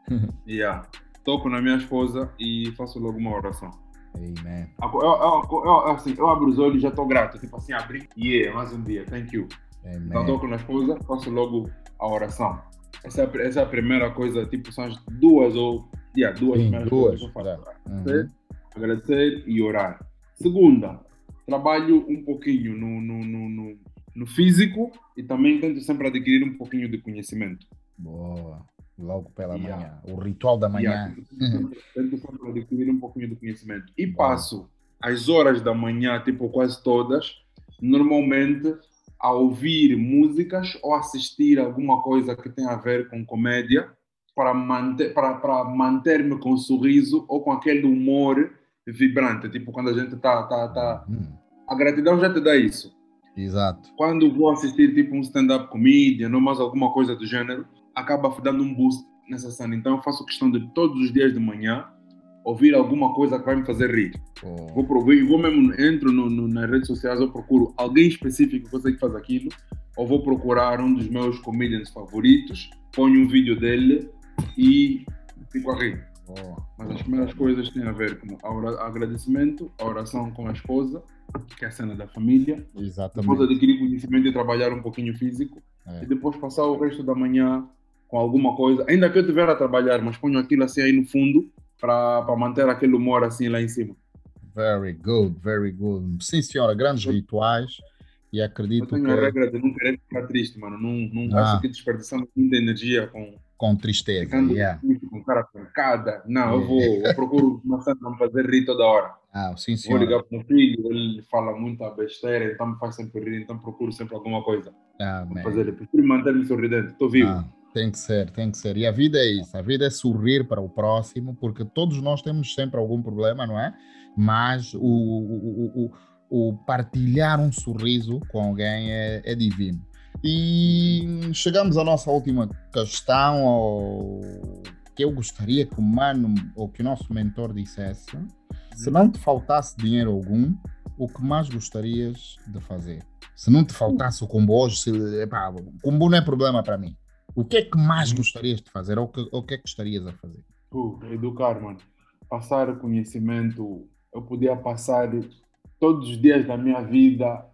*laughs* yeah. Toco na minha esposa e faço logo uma oração. Amen. Eu, eu, eu, assim, eu abro os olhos e já estou grato. Tipo assim, abri. Yeah, mais um dia. Thank you. Amen. Então toco na esposa, faço logo a oração. Essa, é essa é a primeira coisa, tipo, são as duas ou. Yeah, duas Sim, primeiras duas, coisas que eu faço. Uhum. Agradecer e orar. Segunda, trabalho um pouquinho no, no, no, no, no físico e também tento sempre adquirir um pouquinho de conhecimento. Boa logo pela yeah. manhã, o ritual da manhã. Yeah. Tento sempre adquirir um pouquinho de conhecimento. E passo as horas da manhã, tipo quase todas, normalmente a ouvir músicas ou assistir alguma coisa que tenha a ver com comédia para manter para, para manter-me com um sorriso ou com aquele humor vibrante, tipo quando a gente tá tá, tá... Uhum. a gratidão já te dá isso. Exato. Quando vou assistir tipo um stand-up comedian ou mais alguma coisa do gênero, acaba dando um boost nessa cena. Então eu faço questão de todos os dias de manhã ouvir alguma coisa que vai me fazer rir. Oh. Vou provar, vou mesmo, entro no, no, nas redes sociais, eu procuro alguém específico que eu sei que faz aquilo, ou vou procurar um dos meus comedians favoritos, ponho um vídeo dele e fico a rir. Oh. Mas as primeiras coisas têm a ver com a agradecimento, a oração com a esposa, que é a cena da família. Exatamente. Depois adquirir conhecimento e trabalhar um pouquinho físico. É. E depois passar o resto da manhã com alguma coisa, ainda que eu estiver a trabalhar, mas ponho aquilo assim aí no fundo para manter aquele humor assim lá em cima. Very good, very good. Sim, senhora, grandes rituais e acredito eu tenho que... a regra de não querer ficar triste, mano. Não, não ah. acho que desperdiçamos muita energia com... Com tristeza, ficando yeah. triste, com cara trancada. Não, yeah. eu vou, eu procuro *laughs* não fazer rir toda hora. Ah, sim, senhora. Vou ligar para o filho, ele fala muita besteira, então me faz sempre rir, então procuro sempre alguma coisa. Ah, fazer. Eu prefiro manter-me sorridente, estou vivo. Ah. Tem que ser, tem que ser. E a vida é isso. A vida é sorrir para o próximo, porque todos nós temos sempre algum problema, não é? Mas o, o, o, o partilhar um sorriso com alguém é, é, divino. E chegamos à nossa última questão, ou que eu gostaria que o mano, ou que o nosso mentor dissesse: se não te faltasse dinheiro algum, o que mais gostarias de fazer? Se não te faltasse o combo hoje, se, epá, o combo não é problema para mim. O que é que mais gostarias de fazer ou o que, o que é que gostarias a fazer? Uh, educar, mano. Passar conhecimento. Eu podia passar todos os dias da minha vida,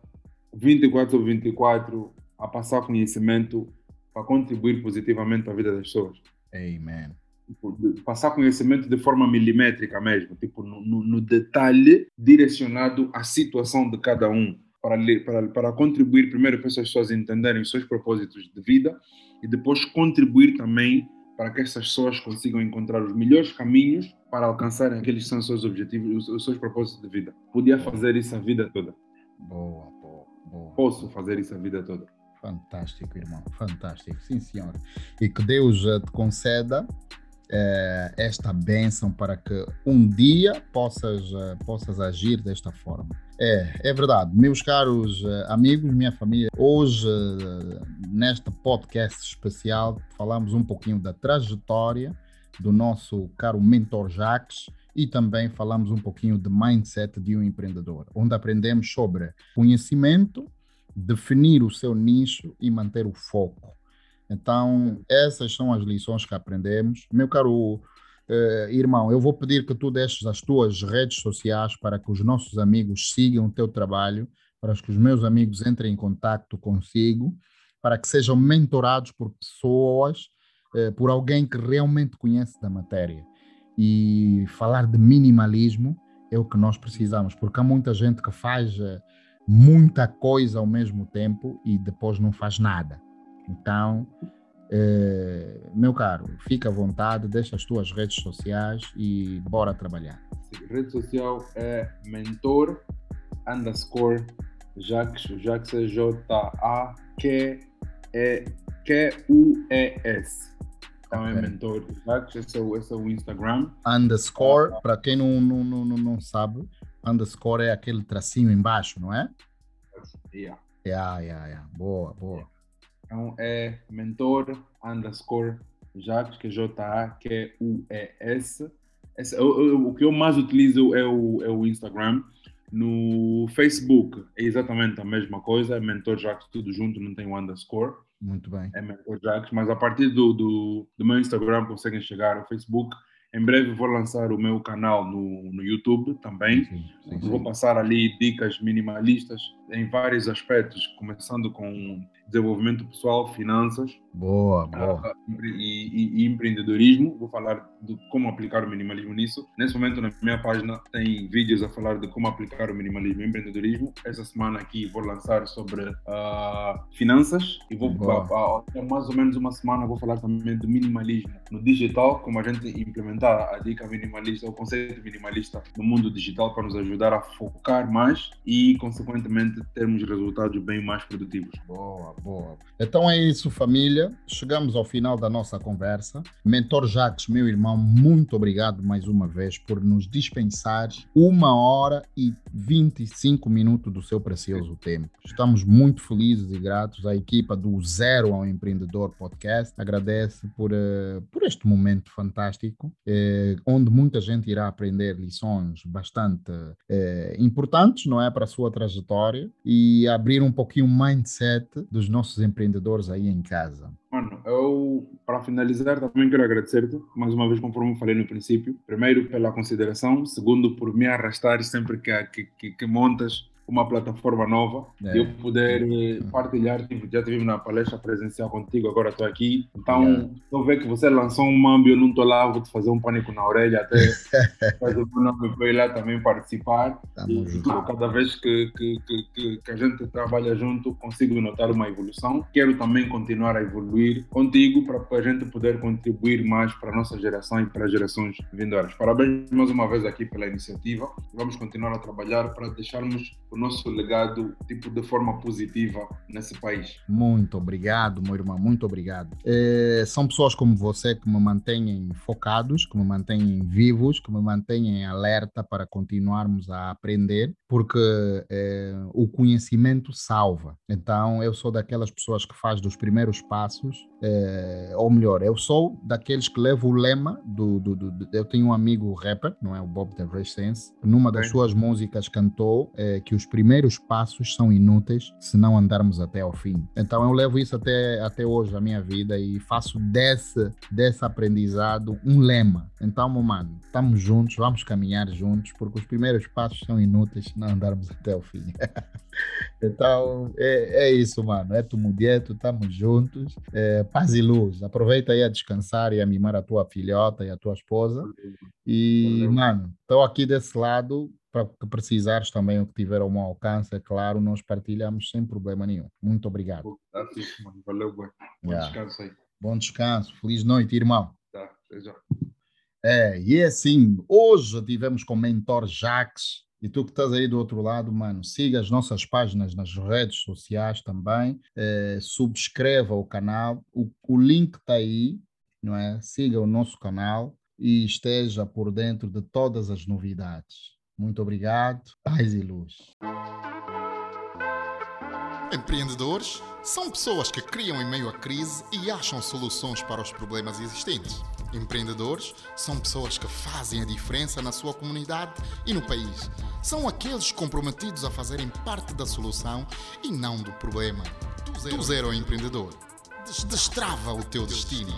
24 ou 24, a passar conhecimento para contribuir positivamente para a vida das pessoas. Amen. Tipo, passar conhecimento de forma milimétrica mesmo, tipo, no, no, no detalhe direcionado à situação de cada um para, para, para contribuir primeiro para essas pessoas entenderem os seus propósitos de vida e depois contribuir também para que essas pessoas consigam encontrar os melhores caminhos para alcançarem aqueles que são os seus objetivos, os seus propósitos de vida. Podia fazer isso a vida toda. Boa, boa, boa. Posso fazer isso a vida toda. Fantástico, irmão, fantástico. Sim, senhor. E que Deus te conceda é, esta bênção para que um dia possas, eh, possas agir desta forma. É, é verdade. Meus caros eh, amigos, minha família, hoje, neste podcast especial, falamos um pouquinho da trajetória do nosso caro mentor Jacques e também falamos um pouquinho de mindset de um empreendedor, onde aprendemos sobre conhecimento, definir o seu nicho e manter o foco. Então, essas são as lições que aprendemos. Meu caro Uh, irmão, eu vou pedir que tu deixes as tuas redes sociais para que os nossos amigos sigam o teu trabalho, para que os meus amigos entrem em contato consigo, para que sejam mentorados por pessoas, uh, por alguém que realmente conhece da matéria. E falar de minimalismo é o que nós precisamos, porque há muita gente que faz uh, muita coisa ao mesmo tempo e depois não faz nada. Então, é, meu caro, fica à vontade, deixa as tuas redes sociais e bora trabalhar. Rede social é mentor underscore Jacques, Jacques é J-A-Q-E-Q-U-E-S. Então okay. é mentor Jacques, esse é o, esse é o Instagram. Underscore, uh, para quem não, não, não, não sabe, underscore é aquele tracinho embaixo, não é? Yeah. Yeah, yeah, yeah. Boa, boa. Yeah. Então é mentor underscore Jacques, que é J-A-Q-U-E-S. O, o, que eu mais utilizo é o, é o Instagram. No Facebook é exatamente a mesma coisa, é Mentor Jacques, tudo junto, não tem o underscore. Muito bem. É Mentor Jacques, mas a partir do, do, do meu Instagram conseguem chegar ao Facebook em breve vou lançar o meu canal no, no YouTube também. Sim, sim, sim. Vou passar ali dicas minimalistas em vários aspectos, começando com desenvolvimento pessoal, finanças. Boa, boa. Uh, e, e, e, empreendedorismo. Vou falar de como aplicar o minimalismo nisso. Nesse momento, na minha página, tem vídeos a falar de como aplicar o minimalismo e empreendedorismo. Essa semana aqui vou lançar sobre uh, finanças e vou, a, a, mais ou menos uma semana, vou falar também do minimalismo no digital, como a gente implementar a dica minimalista, o conceito minimalista no mundo digital para nos ajudar a focar mais e, consequentemente, termos resultados bem mais produtivos. Boa, boa. Então é isso, família. Chegamos ao final da nossa conversa. Mentor Jacques, meu irmão, muito obrigado mais uma vez por nos dispensar uma hora e 25 minutos do seu precioso tempo. Estamos muito felizes e gratos à equipa do Zero ao Empreendedor Podcast. Agradece por, uh, por este momento fantástico, uh, onde muita gente irá aprender lições bastante uh, importantes, não é, para a sua trajetória e abrir um pouquinho o mindset dos nossos empreendedores aí em casa? Mano, eu, para finalizar, também quero agradecer-te, mais uma vez, conforme falei no princípio. Primeiro, pela consideração. Segundo, por me arrastar sempre que, que, que montas uma plataforma nova é. eu poder eh, partilhar. Tipo, já tive na palestra presencial contigo, agora estou aqui. Então, estou vendo que você lançou um mambo, eu não estou lá, vou te fazer um pânico na orelha até *laughs* fazer o nome para ir lá também participar. e, tipo, cada vez que, que, que, que, a gente trabalha junto, consigo notar uma evolução. Quero também continuar a evoluir contigo para a gente poder contribuir mais para a nossa geração e para as gerações vindouras. Parabéns mais uma vez aqui pela iniciativa. Vamos continuar a trabalhar para deixarmos o nosso legado tipo de forma positiva nesse país. Muito obrigado, meu irmão, muito obrigado. É, são pessoas como você que me mantêm focados, que me mantêm vivos, que me mantêm alerta para continuarmos a aprender, porque é, o conhecimento salva. Então, eu sou daquelas pessoas que faz dos primeiros passos, é, ou melhor, eu sou daqueles que levo o lema do, do, do, eu tenho um amigo rapper, não é o Bob the Sense, numa das suas músicas cantou é, que os primeiros passos são inúteis se não andarmos até ao fim. Então eu levo isso até, até hoje a minha vida e faço desse, desse aprendizado um lema. Então, mano, estamos juntos, vamos caminhar juntos, porque os primeiros passos são inúteis se não andarmos até o fim. *laughs* então, é, é isso, mano. É tu mudieto, estamos juntos. É, paz e luz. Aproveita aí a descansar e a mimar a tua filhota e a tua esposa. E, Valeu. mano, estou aqui desse lado para que precisares também o que tiver ao meu alcance, é claro, nós partilhamos sem problema nenhum. Muito obrigado. Tá. Valeu, bom. Bom yeah. descanso aí. Bom descanso. Feliz noite, irmão. Tá. É, e é assim, hoje tivemos com o mentor Jax, e tu que estás aí do outro lado, mano, siga as nossas páginas nas redes sociais também, é, subscreva o canal, o, o link está aí, não é? Siga o nosso canal e esteja por dentro de todas as novidades. Muito obrigado, paz e luz. Empreendedores são pessoas que criam em meio à crise e acham soluções para os problemas existentes. Empreendedores são pessoas que fazem a diferença na sua comunidade e no país. São aqueles comprometidos a fazerem parte da solução e não do problema. Tu zero, tu zero empreendedor. Destrava o teu destino.